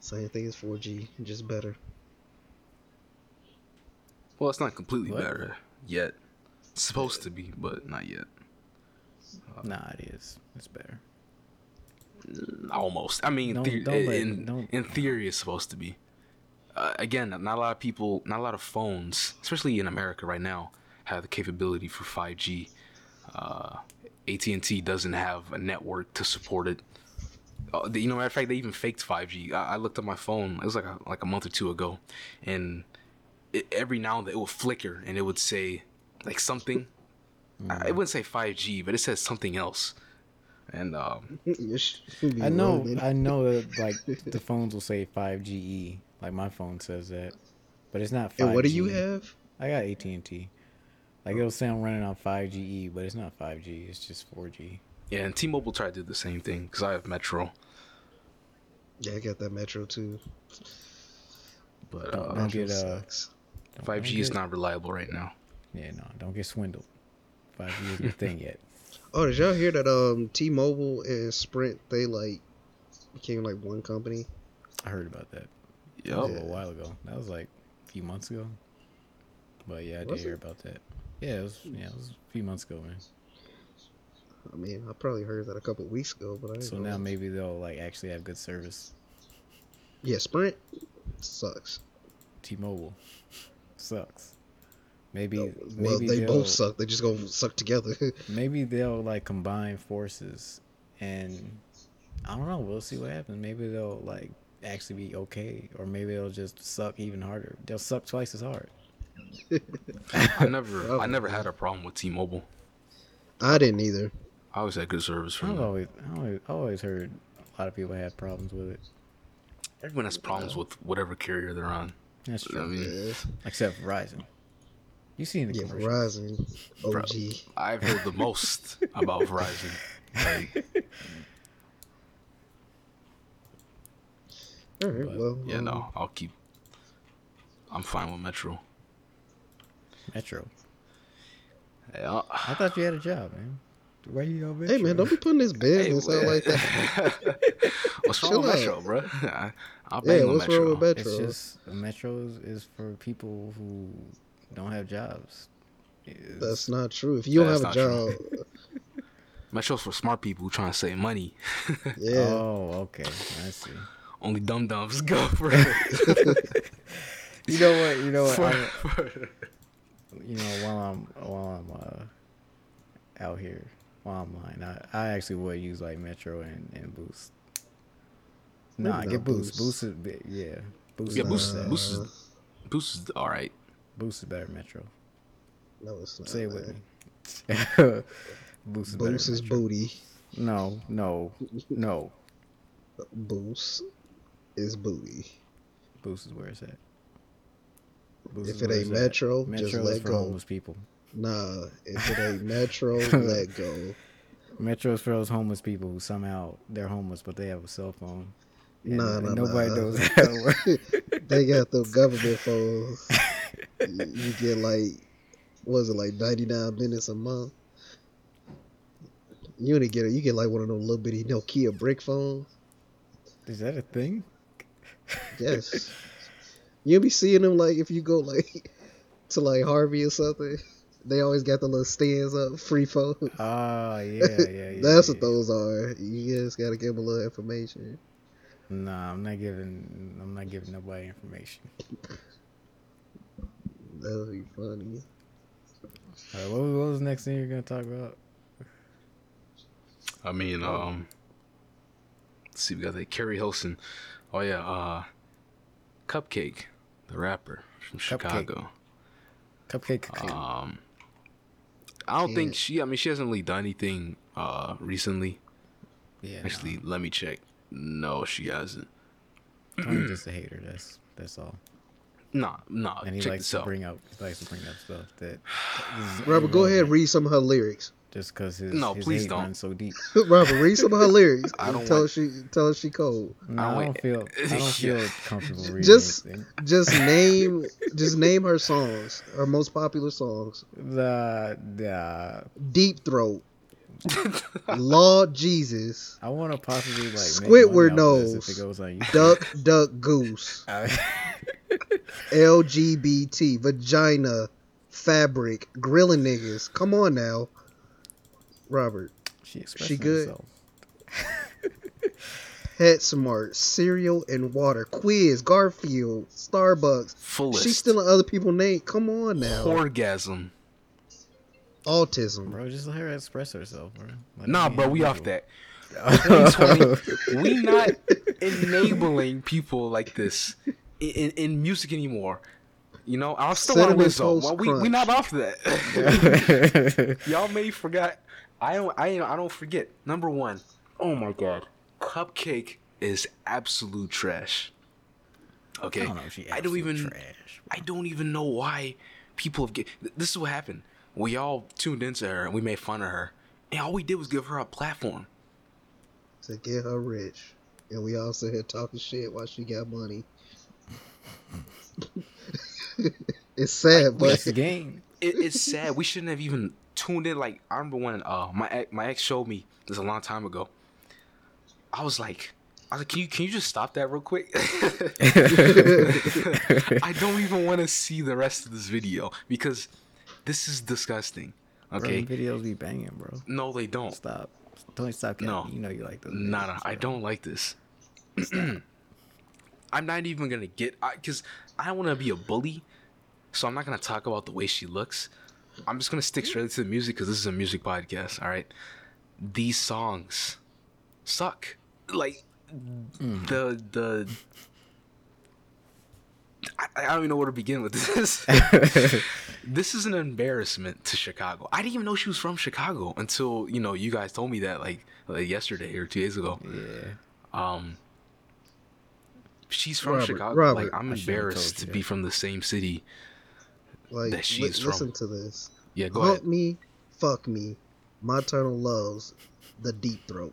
Same thing as 4G, just better. Well, it's not completely What? better yet. It's supposed to be, but not yet. Nah, it is. It's better. almost. I mean, Don't- the- don't let- in don't- in theory, it's supposed to be. Uh, again, not a lot of people, not a lot of phones, especially in America right now, have the capability for 5G. Uh, AT&T doesn't have a network to support it. Uh, you know, matter of fact, they even faked 5G. I, I looked at my phone. It was like a, like a month or two ago, and it, every now and then it would flicker and it would say like something. I, it wouldn't say 5G, but it says something else. And um, You should be I know. I know that like the phones will say 5GE, like my phone says that, but it's not 5G. And what do you have? I got AT and T. Like it'll say I'm running on 5GE, but it's not 5G. It's just 4G. yeah, and T-Mobile tried to do the same thing because I have Metro, Yeah, I got that Metro too. but Don't- uh, don't get Metro uh. sucks. Don't- 5G is not reliable right now. Yeah, no, don't get swindled. 5G isn't a thing yet. Oh, did y'all hear that? Um, T-Mobile and Sprint they like became like one company. I heard about that Yeah. a little while ago. That was like a few months ago. But yeah, I did Was hear about that. Yeah, it was. Yeah, it was a few months ago, man. I mean, I probably heard that a couple weeks ago, but I didn't So know. now maybe they'll like actually have good service. yeah, Sprint sucks. T-Mobile sucks. Maybe well, maybe they both suck. They just gonna suck together. Maybe they'll like combine forces, and I don't know. We'll see what happens. Maybe they'll like actually be okay, or maybe they'll just suck even harder. They'll suck twice as hard. I never, I Probably. never had a problem with T-Mobile. I didn't either. I always had good service from I've them. always, I always, I always heard a lot of people had problems with it. Everyone has problems with whatever carrier they're on. That's I true. mean, Yeah, Except Verizon. You seen the yeah commercials? Verizon, Bro. OG. I've heard the most about Verizon. Like, All right, But, well, yeah, um, no, I'll keep. I'm fine with Metro. Metro. Yeah. I thought you had a job, man. Why you on Hey man, don't be putting this business out like that. that. what's wrong Chill with out. Metro, bro? I'll Yeah, what's Metro. wrong with Metro? It's just Metro is, is for people who don't have jobs. It's- That's not true. If you don't have a job. Metro's for smart people who trying to save money. yeah, Oh, okay. I see. Only dumb dums go for it. You know what? You know what? For- I, for- you know, while I'm while I'm uh, out here, while I'm lying, I, I actually would use like Metro and, and Boost. Nah, Maybe get not Boost. Boost. Boost is bi- yeah. Boost Yeah, is Boost- better. Boost is- Boost is all right. Boost is better Metro. no, it's not. Say it with me. Boost is Boost is booty. No, no, no. Boost is booty. Boost is where it's at. Boost If it ain't it's at. Metro, Metro just let for go. homeless people. Nah, if it ain't Metro, let go. Metro is for those homeless people who somehow they're homeless but they have a cell phone. And, Nah, and nah, nobody nah. knows how to work. they got the government phones. you, get like, what is it like ninety nine minutes a month? You only get it. You get like one of those little bitty Nokia brick phones. Is that a thing? Yes. You'll be seeing them like if you go like to like Harvey or something. They always got the little stands up, free phone. Ah, yeah, yeah, yeah. That's yeah. what those are. You just gotta give them a little information. Nah, I'm not giving. I'm not giving nobody information. That would be funny. All right, what, was- what was the next thing you're gonna talk about? I mean, um, let's see, we got that Keri Hilson. Oh yeah, uh, Cupcakke, the rapper from Cupcakke. Chicago. Cupcakke. Um, I don't think she. I mean, she hasn't really done anything uh recently. yeah, Actually, let me check. No, she hasn't. Oh, no, Tony's just a hater. That's that's all. Nah, nah. And he check likes this to out. bring up. He likes to bring up stuff that. Robert, go ahead irrelevant read some of her lyrics. Just because his No, his please hate don't. runs so deep. Robert, read some of her lyrics. I don't tell want- her she tell her she cold. No, Oh, I don't feel. I don't Yeah. feel comfortable reading Just- anything. Just name just name her songs. Her most popular songs. The the Deep Throat. Lord Jesus. I want to possibly like make Squidward money off knows. if it goes on YouTube. Duck Duck Goose. LGBT. Vagina. Fabric. Grilling niggas. Come on now. Robert. she expressing good? herself. PetSmart, cereal and water, quiz, Garfield, Starbucks. Fullest. She's stealing other people's name. Come on now. Orgasm. Autism. Bro, just let her express herself, bro. Let Nah, bro, we off that. 2020, we not enabling people like this in, in, in music anymore. You know, I still want Cinnamon Lizzo. Toast Well, we we not off that. Y'all may forgot. I don't. I I don't forget. Number one. Oh my god, Cupcakke is absolute trash. Okay, I don't know if I don't even. trash. I don't even know why people have get. This is what happened. We all tuned into her and we made fun of her, and all we did was give her a platform. To get her rich. And we all sit here talking shit while she got money. it's sad, but That's the game. It, it's sad. We shouldn't have even tuned in. Like I remember when uh my ex, my ex showed me this a long time ago. I was like, I was like, can you can you just stop that real quick? I don't even want to see the rest of this video because this is disgusting. Okay, Bro, videos be banging, bro. no, they don't. Stop. Don't stop. No. No, you know you like those. Nah, nah, videos, I don't like this. I'm not even gonna get because I, don't want to be a bully, so I'm not gonna talk about the way she looks. I'm just gonna stick straight to the music because this is a music podcast. All right, these songs suck. Like mm. the the. I, I don't even know where to begin with this. this is an embarrassment to Chicago. I didn't even know she was from Chicago until you know you guys told me that like, like yesterday or two days ago. Yeah. Um, she's from Robert, Chicago. Robert. like I'm embarrassed to be from the same city like that li- she's from. listen to this. Yeah, go Hump ahead. me, fuck me. My turtle loves the deep throat.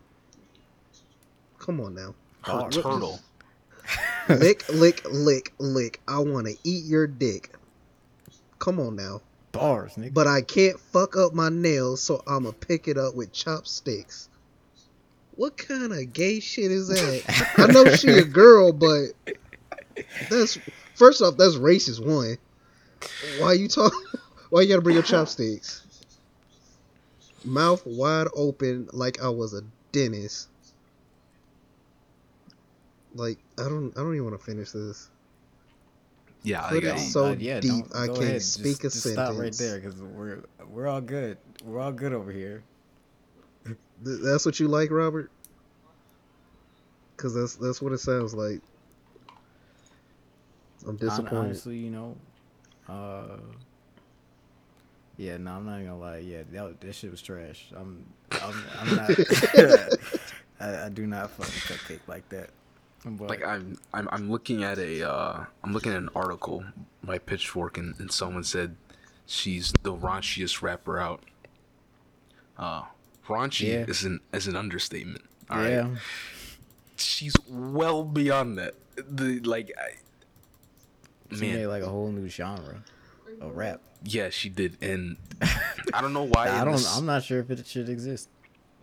Come on now. Her turtle. lick, lick, lick, lick. I want to eat your dick. Come on now. Bars, nigga. But I can't fuck up my nails, so I'ma pick it up with chopsticks. What kind of gay shit is that? I know she a girl, but that's first off, that's racist. One, why you talk? Why you gotta bring your chopsticks? Mouth wide open, like I was a dentist. Like I don't, I don't even want to finish this. Yeah, Put like, it so Uh, yeah, deep, I can't ahead. speak just, a just Stop right there, because we're we're all good. We're all good over here. Th- That's what you like, Robert? Because that's that's what it sounds like. I'm disappointed. honestly, you know, uh, yeah, no, I'm not gonna lie. Yeah, that, that shit was trash. I'm, I'm, I'm not. I, I do not fucking cupcake like that. But like I'm, I'm I'm looking at a uh I'm looking at an article by Pitchfork and, and someone said she's the raunchiest rapper out. Uh raunchy Yeah. is an is an understatement. All right. yeah, She's well beyond that. The like I, she man, made like a whole new genre of rap. yeah, she did and I don't know why I don't. this- I'm not sure if it should exist.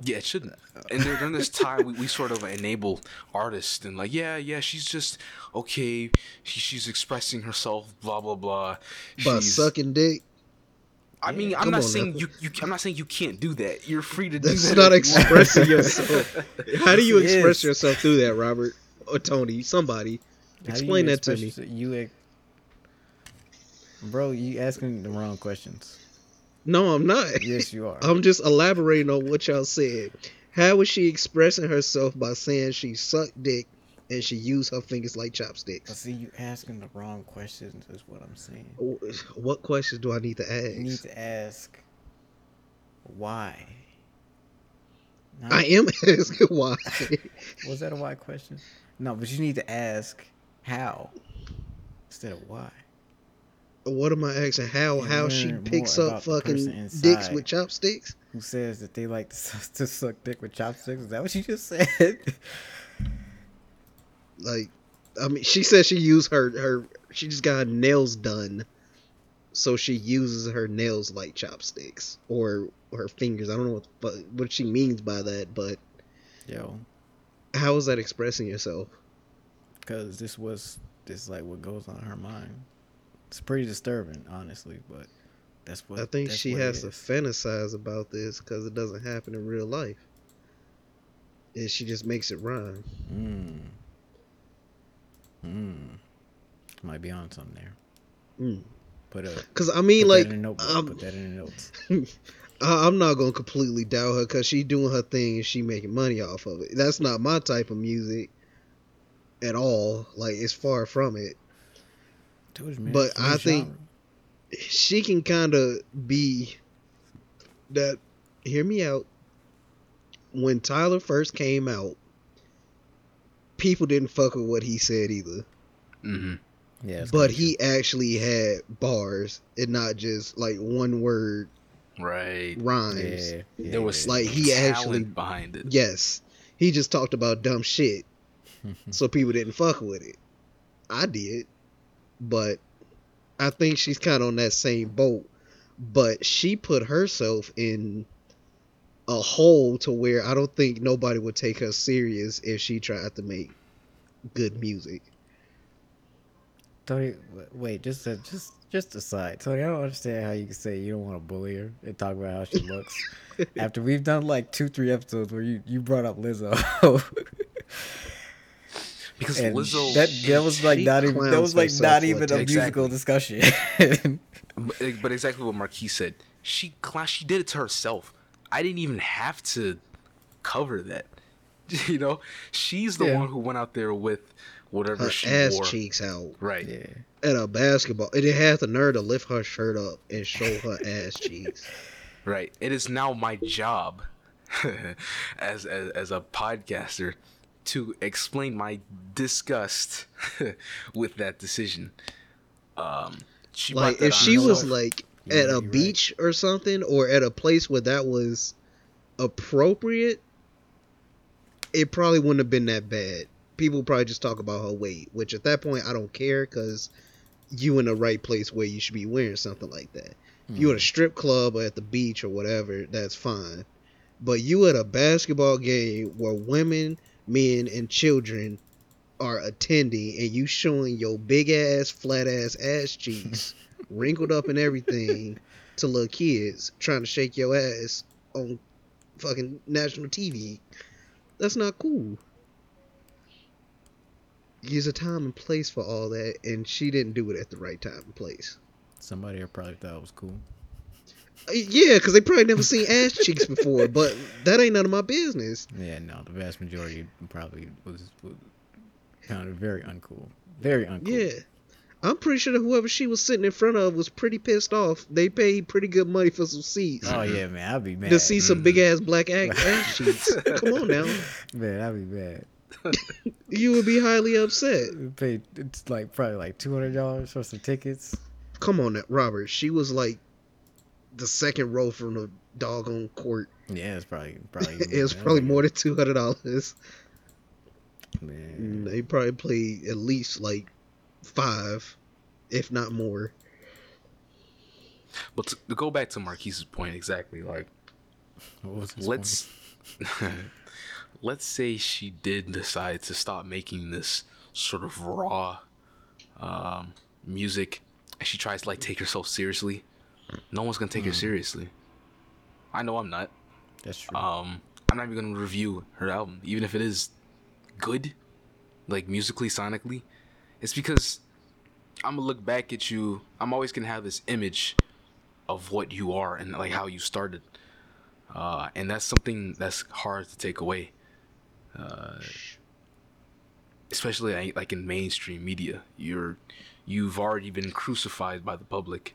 Yeah, it shouldn't. And during this time, we, we sort of enable artists and like, yeah, yeah, she's just okay. She, she's expressing herself, blah blah blah. But She's- sucking dick, I mean, I'm not on saying now. you, you. I'm not saying you can't do that. You're free to do that's that. not if you expressing yourself. How do you Yes, express is. yourself through that, Robert or Tony? Somebody How explain that to me. express You, ex- bro, you asking the wrong questions. No, I'm not. Yes, you are. I'm just elaborating on what y'all said. How was she expressing herself by saying she sucked dick and she used her fingers like But chopsticks? see, you asking the wrong questions is what I'm saying. What questions do I need to ask? You need to ask why. Not- I am asking why. Was that a why question? No, but you need to ask how instead of why. What am I asking? How how she picks up about the person fucking dicks with chopsticks? Who says that they like to, to suck dick with chopsticks? Is that what you just said? Like, I mean, she said she used her her she just got her nails done, so she uses her nails like chopsticks or her fingers. I don't know what what she means by that, but Yo, how is that expressing yourself? because this was this is like what goes on in her mind. It's pretty disturbing, honestly, but that's what I think she has to fantasize about this because it doesn't happen in real life. and she just makes it rhyme. Mm. Mm. Might be on something there. Mm. Put a Cause I mean, like, that in a um, put that in the notes. I'm not gonna completely doubt her because she doing her thing and she making money off of it. That's not my type of music at all. Like it's far from it. Told you, man, But it's a new I think- genre. She can kind of be that. Hear me out. When Tyler first came out, people didn't fuck with what he said either. hmm yeah, but kinda he actually had bars and not just like one word Right. true. rhymes. yeah, yeah, There was. Like, he actually- behind it. Yes, he just talked about dumb shit, so people didn't fuck with it. I did, but I think she's kind of on that same boat. But she put herself in a hole to where I don't think nobody would take her serious if she tried to make good music. Tony, wait, just a, just just aside, Tony. I don't understand how you can say you don't want to bully her and talk about how she looks after we've done like two, three episodes where you you brought up Lizzo. Because and Lizzo, that that was like not even that was like not even a that. musical discussion. but, exactly what Marquis said. She cla- she did it to herself. I didn't even have to cover that. You know, she's the Yeah. one who went out there with whatever Her she ass wore. cheeks out. Right. yeah, at a basketball. And it had the nerve to lift her shirt up and show her ass cheeks. Right. It is now my job as, as as a podcaster to explain my disgust with that decision. Um, she Like if on she was like You're at right, a you're right. beach or something, or at a place where that was appropriate, it probably wouldn't have been that bad. People probably just talk about her weight, which at that point I don't care because you in the right place where you should be wearing something like that. If you at a strip club or at the beach or whatever, that's fine. But you at a basketball game where women, men, and children are attending and you showing your big ass, flat ass ass cheeks, wrinkled up and everything, to little kids trying to shake your ass on fucking national TV. That's not cool. There's a time and place for all that, and she didn't do it at the right time and place. somebody probably thought it was cool. Yeah, because they probably never seen ass cheeks before, but that ain't none of my business. Yeah, no, the vast majority probably was, was found it very uncool, very uncool. Yeah. I'm pretty sure that whoever she was sitting in front of was pretty pissed off. They paid pretty good money for some seats Oh yeah, man, I'd be mad. to see some big ass black ass cheeks. Come on now. Man, I'd be mad. You would be highly upset. Paid it's like probably like two hundred dollars for some tickets. Come on, Robert. She was like the second row from the doggone court. Yeah, it's probably probably It was probably more than two hundred dollars. Man, They probably played at least like five, if not more. But to, to go back to Marquise's point exactly, like what was let's let's say she did decide to stop making this sort of raw um, music and she tries to like take herself seriously no one's gonna take her seriously i know i'm not? That's true. um i'm not even gonna review her album even if it is good like musically sonically it's because i'm gonna look back at you i'm always gonna have this image of what you are and like how you started uh, and that's something that's hard to take away, uh, especially like in mainstream media. You're you've already been crucified by the public,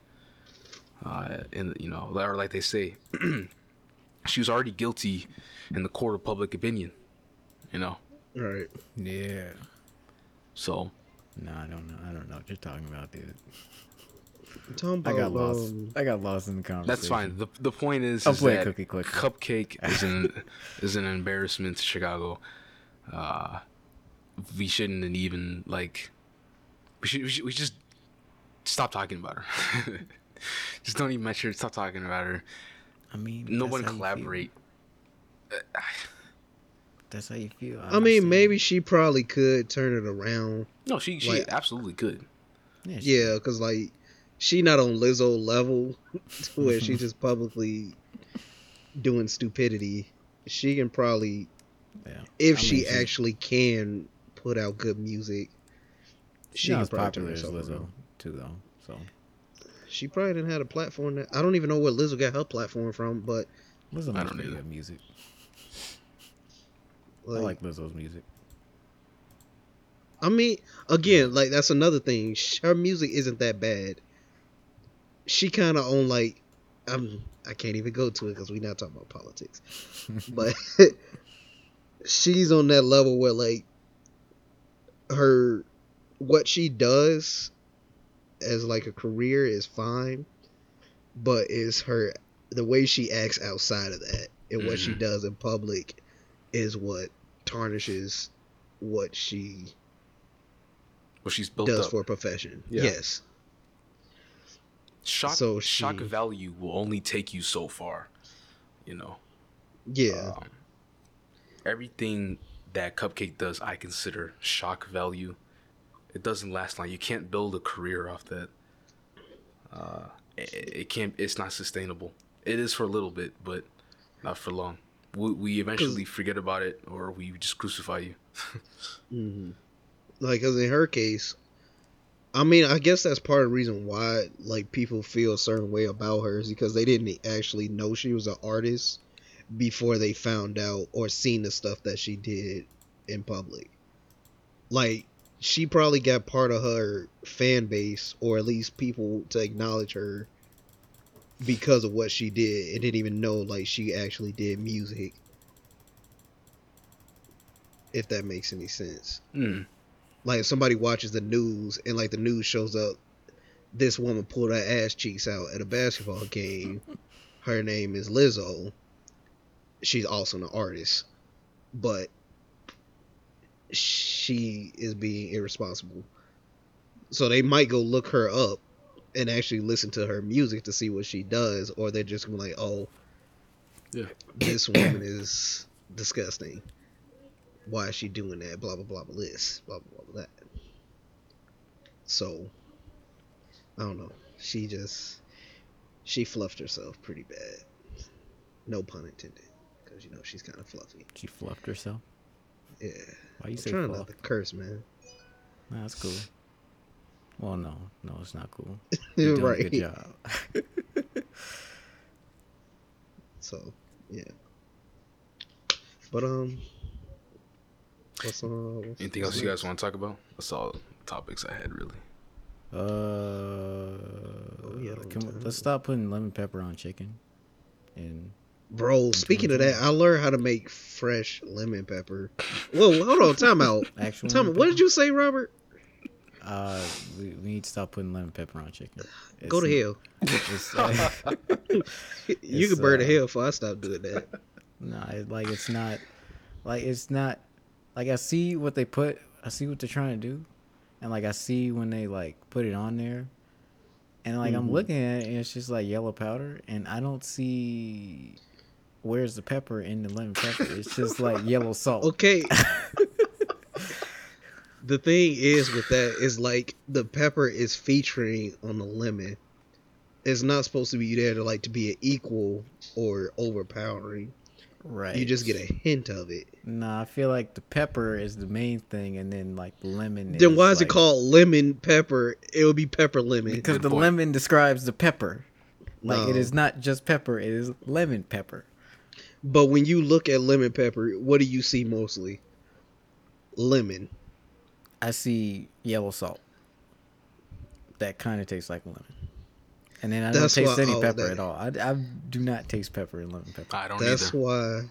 uh, and you know, or like they say, she was already guilty in the court of public opinion. You know, Right. yeah. so No, I don't know. I don't know what you're talking about, dude. I'm I got lost. um, I got lost in the conversation. that's fine. the The point is, I'll is play that Cookie Click. Cupcakke is an is an embarrassment to Chicago. Uh, we shouldn't even like. We should, we should we just stop talking about her. just don't even mention her. Stop talking about her. I mean, No one how you feel. collaborate. That's how you feel. I mean, maybe she probably could turn it around. No, she she Like- absolutely could. Yeah. she- Yeah, because like she not on Lizzo level to where she just publicly doing stupidity. She can probably Yeah. if I she mean, actually can put out good music, she's she not could probably popular turn as herself Lizzo around. too, though. So She probably didn't have a platform. That, I don't even know where Lizzo got her platform from, but Lizzo I don't pretty either. good music. like, I like Lizzo's music. I mean, again, like that's another thing. Her music isn't that bad. She kind of on like, I'm. I can't even go to it because we're not talking about politics. but she's on that level where like her what she does as like a career is fine, but is her the way she acts outside of that and what she Mhm. does in public is what tarnishes what she Well, she's built does up. for a profession. Yeah. Yes. shock so shock value will only take you so far. You know. Yeah. Um, everything that Cupcakke does, I consider shock value. It doesn't last long. You can't build a career off that. Uh, it, it can't. It's not sustainable. It is for a little bit, but not for long. We, we eventually forget about it, or we just crucify you. hmm Like, cause in her case, I mean, I guess that's part of the reason why like people feel a certain way about her is because they didn't actually know she was an artist before they found out or seen the stuff that she did in public. Like, she probably got part of her fan base, or at least people to acknowledge her because of what she did and didn't even know like she actually did music. If that makes any sense Mm. like if somebody watches the news and like the news shows up this woman pulled her ass cheeks out at a basketball game her name is lizzo she's also an artist but she is being irresponsible so they might go look her up and actually listen to her music to see what she does or they're just gonna be like oh Yeah. this woman is disgusting why is she doing that? Blah blah blah blah this, blah blah blah blah that. So I don't know. She just she fluffed herself pretty bad. No pun intended, because you know she's kind of fluffy. She fluffed herself. Yeah. Why you I'm say trying fluff? not to curse, man. Nah, that's cool. Well, no, no, it's not cool. You're doing a right. good job. So yeah. But um, what's uh? What's, Anything else you guys want to talk about? That's all the topics I had really. Uh, yeah, can we, let's stop putting lemon pepper on chicken. And Bro, speaking of that, I learned how to make fresh lemon pepper. Whoa, hold on, time out. actual. Time, lemon what did you say, Robert? Uh, we, we need to stop putting lemon pepper on chicken. Go to hell. It's, uh, you can burn to uh, hell before I stop doing that. no, it, like it's not, like it's not, like I see what they put. I see what they're trying to do, and like I see when they like put it on there, and like I'm Mhm. looking at it, and it's just like yellow powder, and I don't see where's the pepper in the lemon pepper. It's just like yellow salt. Okay. the thing is with that is like the pepper is featuring on the lemon. It's not supposed to be there to like to be an equal or overpowering. Right. You just get a hint of it. Nah, I feel like the pepper is the main thing, and then like the lemon. Then why is it called lemon pepper? It would be pepper lemon. Because Good the point. lemon describes the pepper. Like it No. is not just pepper; it is lemon pepper. But when you look at lemon pepper, what do you see mostly? Lemon. I see yellow salt. That kind of tastes like lemon. And then I That's don't taste any pepper that- at all. I, I do not taste pepper in lemon pepper. I don't That's either. why.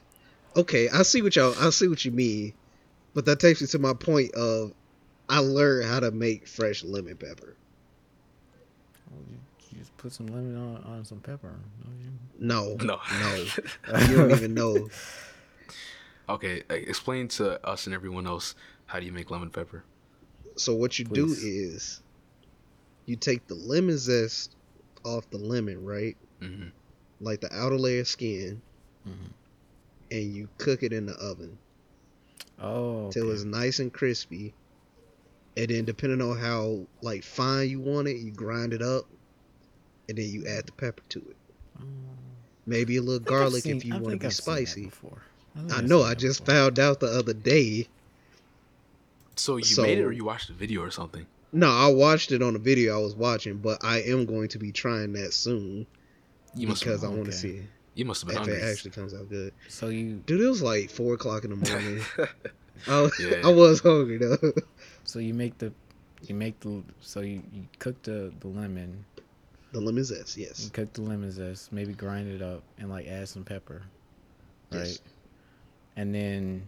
Okay, I see what y'all. I see what you mean, but that takes me to my point of I learned how to make fresh lemon pepper. Well, you, you just put some lemon on, on some pepper. you? No, No. no, you don't even know. okay, uh, explain to us and everyone else how do you make lemon pepper? So what you Please. do is you take the lemon zest off the lemon, right? hmm Like the outer layer skin, Mhm. and you cook it in the oven Oh, till it's nice and crispy. And then depending on how like fine you want it, you grind it up, and then you add the pepper to it. Oh. Maybe a little I think I've garlic seen- if you want to be I've spicy. before. I know. I just found out the other day. So you So- made it, or you watched a video or something? No, I watched it on the video I was watching, but I am going to be trying that soon You must because I have, want to okay. see you must have been if hungry. it actually comes out good. So you Dude, it was like four o'clock in the morning. I, was- Yeah. I was hungry though. so you make the you make the so you, you cook the the lemon. The lemon zest, You yes. cook the lemon zest, maybe grind it up and like add some pepper, right? Yes. And then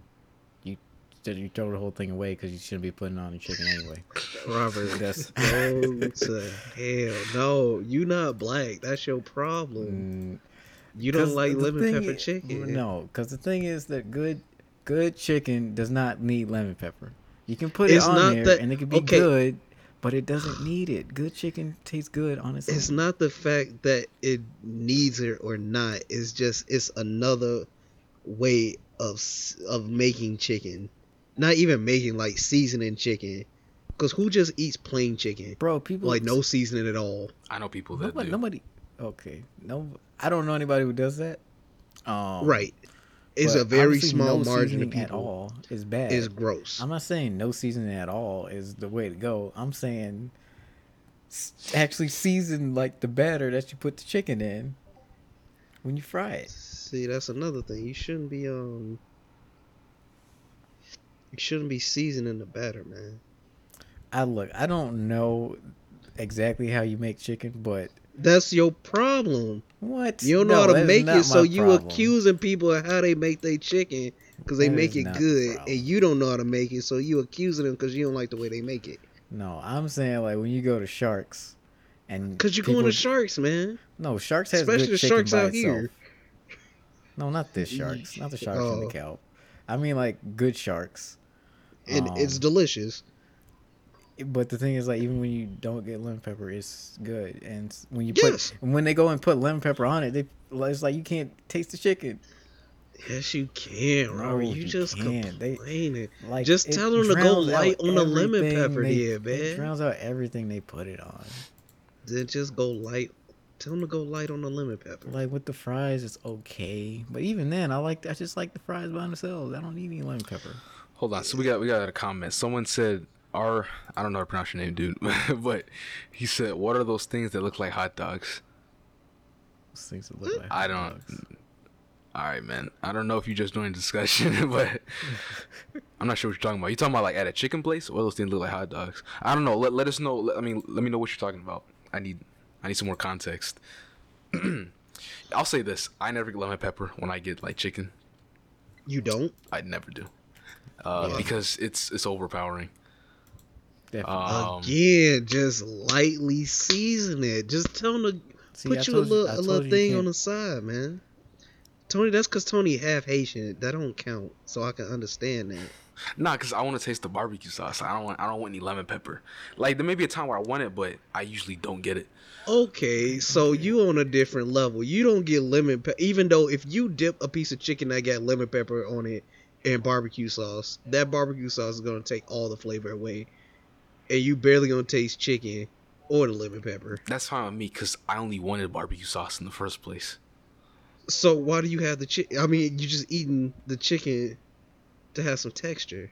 you you throw the whole thing away because you shouldn't be putting on the chicken anyway. Robert, That's- go to hell. No, you not black. That's your problem. Mm, You don't like lemon pepper i- chicken. No, because the thing is that good good chicken does not need lemon pepper. You can put It's it on not there that- and it can be okay. good, but it doesn't need it. Good chicken tastes good on its It's not the fact that it needs it or not. It's just it's another way of of making chicken. Not even making like seasoning chicken. Cause who just eats plain chicken? Bro, people Like no seasoning at all. I know people that nobody, do. nobody. Okay, no, I don't know anybody who does that. Um, Right. It's a very small no margin of people. at all is bad. Is gross. I'm not saying no seasoning at all is the way to go. I'm saying actually season like the batter that you put the chicken in when you fry it. See, that's another thing. You shouldn't be um. You shouldn't be seasoning the batter, man. I look, I don't know exactly how you make chicken, but That's your problem. what? You don't know No, how to make it, so you problem. accusing people of how they make their chicken because they That make it good, and you don't know how to make it, so you accusing them because you don't like the way they make it. No, I'm saying like when you go to Sharks, and Because you're going to Sharks, man. No, Sharks has Especially good the chicken Sharks out itself. here. No, not this Sharks, not the Sharks in Oh. the Kelp. I mean like good Sharks. And it's Um, delicious. But the thing is, like, even when you don't get lemon pepper, it's good. And when you Yes. put, when they go and put lemon pepper on it, they it's like you can't taste the chicken. Yes, you can, No, you, you just can't. They- complaining. Like, Just tell them to go light on the lemon pepper they- then, man. It drowns out everything they put it on. Then just go light. Tell them to go light on the lemon pepper. Like with the fries, it's okay. But even then, I like I just like the fries by themselves. I don't need any lemon pepper. Hold on. So we got we got a comment. Someone said our I don't know how to pronounce your name, dude, but he said, "What are those things that look like hot dogs?" Those things that look like I don't- dogs. All right, man. I don't know if you just joined the discussion, but I'm not sure what you're talking about. You talking about like at a chicken place? What those things look like hot dogs? I don't know. Let, let us know. Let, I mean, let me know what you're talking about. I need I need some more context. I'll say this: I never get lemon pepper when I get like chicken. You don't? I never do, uh, Yeah. because it's it's overpowering. Definitely. Um, Again, just lightly season it. Just tell them to See, I put you a little, I a told little you you thing on the side, man. Tony, that's because Tony half Haitian. That don't count, so I can understand that. Nah, cause I want to taste the barbecue sauce. I don't want. I don't want any lemon pepper. Like there may be a time where I want it, but I usually don't get it. Okay, so you on a different level. You don't get lemon pepper, even though if you dip a piece of chicken that got lemon pepper on it and barbecue sauce, that barbecue sauce is gonna take all the flavor away, and you barely gonna taste chicken or the lemon pepper. That's fine with me, cause I only wanted barbecue sauce in the first place. So why do you have the chicken? I mean, you're just eating the chicken to have some texture.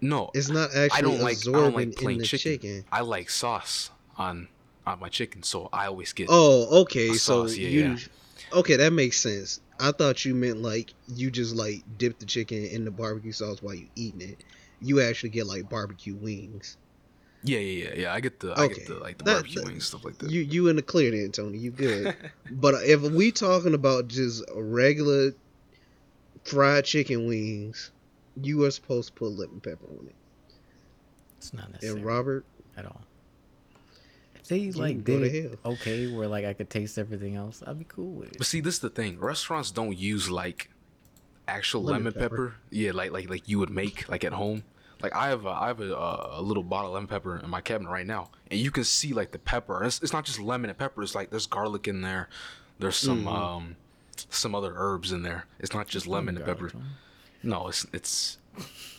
No, It's not actually I don't like. I absorbing don't like in plain the chicken. chicken. I like sauce on on my chicken, so I always get. Oh, okay. So sauce, yeah, you, yeah. okay, that makes sense. I thought you meant like you just like dip the chicken in the barbecue sauce while you eating it. You actually get like barbecue wings. Yeah, yeah, yeah, yeah. I get the. I get the like the That- barbecue that- wings stuff like that. You you in the clear then, Tony. You good. but if we talking about just regular fried chicken wings, you are supposed to put lemon pepper on it. It's not necessary And Robert, at all. If they can like go did to hell. okay, where like I could taste everything else, I'd be cool with it. But see, this is the thing. Restaurants don't use like actual Lemon lemon, pepper. pepper. Yeah, like like like you would make like at home. Like I have a, I have a, a little bottle of lemon pepper in my cabinet right now, and you can see like the pepper. It's, it's not just lemon and pepper. It's like there's garlic in there. There's some Mhm. um some other herbs in there. It's not just lemon and pepper. No, it's it's.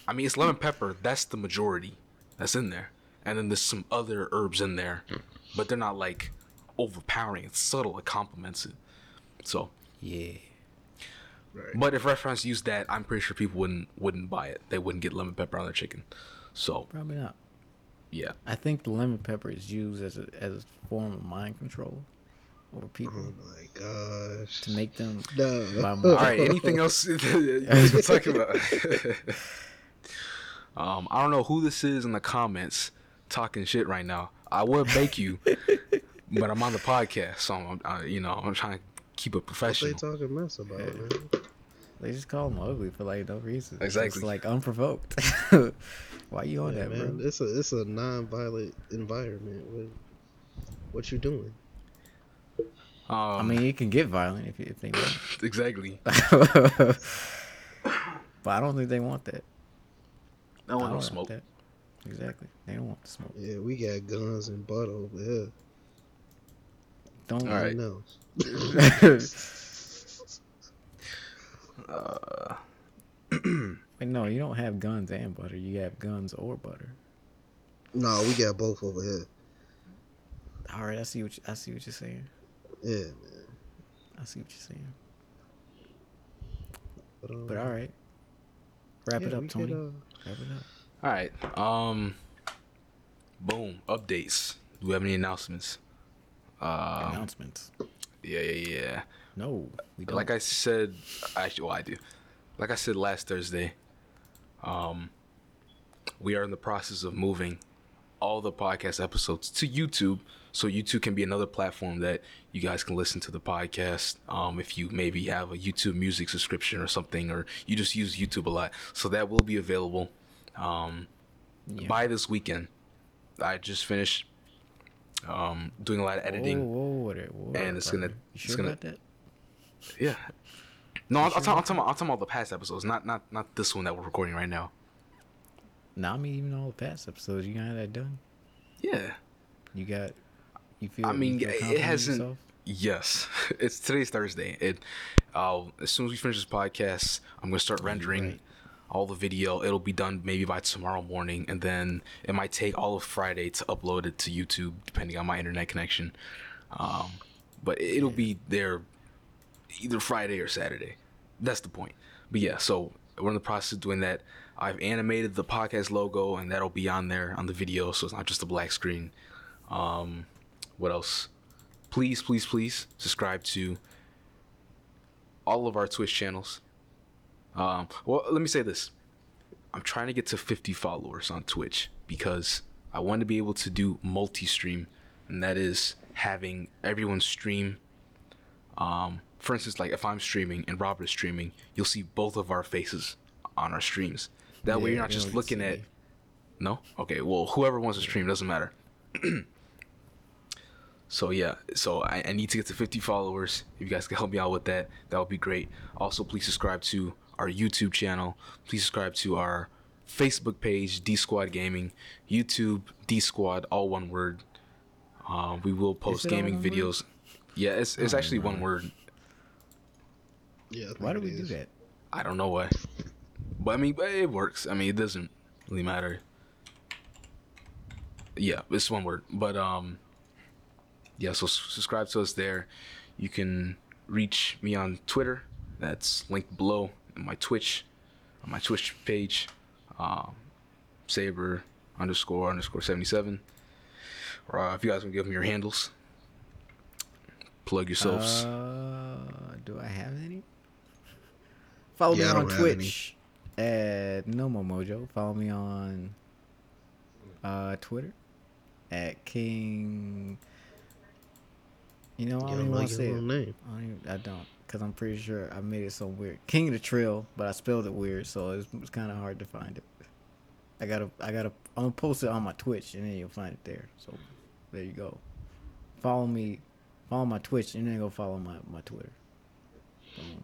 I mean, it's lemon pepper. That's the majority that's in there, and then there's some other herbs in there, but they're not like overpowering. It's subtle. It complements it. So Yeah. Right. But if restaurants use that, I'm pretty sure people wouldn't wouldn't buy it. They wouldn't get lemon pepper on their chicken. So Probably not. yeah, I think the lemon pepper is used as a as a form of mind control over people Oh my gosh. to make them No. buy more. All right. Anything else you guys been talking about? um, I don't know who this is in the comments talking shit right now. I would bake you, but I'm on the podcast, so I'm, I, you know, I'm trying to keep it What they talking mess about, man? They just call them ugly for like no reason. Exactly. It's like unprovoked. Why you on Yeah, that, man. bro? It's a it's a non-violent environment. What what you doing? Um, I mean, it can get violent if if they want. exactly. but I don't think they want that. No I don't will want smoke. that. Exactly. They don't want the smoke. Yeah, we got guns and butt over here. Don't. All right. No. Uh, Wait, no, you don't have guns and butter. You have guns or butter. No, we got both over here. All right, I see what you, I see what you're saying. Yeah, man. I see what you're saying. But, um, But all right, wrap yeah, it we up, could, Tony. uh, Wrap it up. all right. Um, boom. Updates. Do we have any announcements? Um, Announcements. yeah, yeah, yeah. No, we don't. like I said, actually, well, I do. Like I said last Thursday, um, we are in the process of moving all the podcast episodes to YouTube, so YouTube can be another platform that you guys can listen to the podcast. Um, if you maybe have a YouTube Music subscription or something, or you just use YouTube a lot, so that will be available um, Yeah. by this weekend. I just finished um, doing a lot of editing. Whoa, whoa, whoa, whoa, and it's gonna- You it's sure gonna- about that? Yeah. No, I'm, sure I'll, about talking about, I'm talking about the past episodes, not not not this one that we're recording right now. Nah, I mean even all the past episodes. You got that done. Yeah. You got. You feel. I mean, feel it hasn't- yourself? Yes. It's today's Thursday. It. Uh, as soon as we finish this podcast, I'm gonna start rendering right. All the video. It'll be done maybe by tomorrow morning, and then it might take all of Friday to upload it to YouTube, depending on my internet connection. Um, but it- it'll be there either Friday or Saturday. That's the point. But yeah, so we're in the process of doing that. I've animated the podcast logo, and that'll be on there on the video, so it's not just a black screen. Um, what else? Please, please, please subscribe to all of our Twitch channels. Um, well, let me say this. I'm trying to get to 50 followers on Twitch because I want to be able to do multi-stream, and that is having everyone stream. Um, for instance, like if I'm streaming and Robert is streaming, you'll see both of our faces on our streams. That way, you're not just looking at. me. No, okay. Well, whoever wants to stream doesn't matter. So yeah, so I, I need to get to 50 followers. If you guys can help me out with that, that would be great. Also, please subscribe to our YouTube channel. Please subscribe to our Facebook page, D Squad Gaming, YouTube D Squad, all one word. Um, we will post gaming one word? videos. Yeah, it's it's Oh, actually one word. Yeah. Why do it we do that? I don't know why, but I mean, but it works. I mean, it doesn't really matter. Yeah, it's one word, but um, yeah. So subscribe to us there. You can reach me on Twitter. That's linked below. And my Twitch, on my Twitch page, um, Saber underscore underscore seventy seven. Or uh, if you guys want to give me your handles, plug yourselves. Uh, do I have any? Follow Yeah, me on don't have any. Twitch at Nomo Mojo. Follow me on uh, Twitter at King. You know, I don't don't even know want to your say it. name. I don't, even, I don't, cause I'm pretty sure I made it so weird. King of the Trail, but I spelled it weird, so it's, it's kind of hard to find it. I gotta, I gotta, I'm gonna post it on my Twitch, and then you'll find it there. So, there you go. Follow me, follow my Twitch, and then go follow my my Twitter. Boom.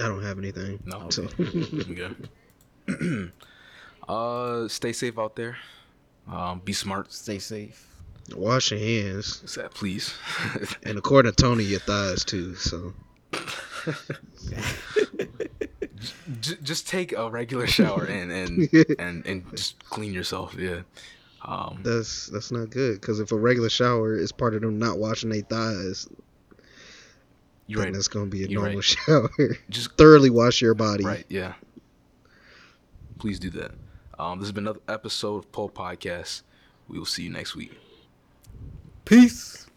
I don't have anything. No. So Okay. uh, stay safe out there. Um, be smart. Stay safe. Wash your hands. What's that, please? And according to Tony, your thighs too. So J- just take a regular shower and and and and just clean yourself. Yeah. Um, that's that's not good. Because if a regular shower is part of them not washing their thighs, You're then right. it's gonna be a You're normal right. shower. Just Thoroughly wash your body. right, yeah. Please do that. Um, this has been another episode of Pole Podcast. We will see you next week. Peace.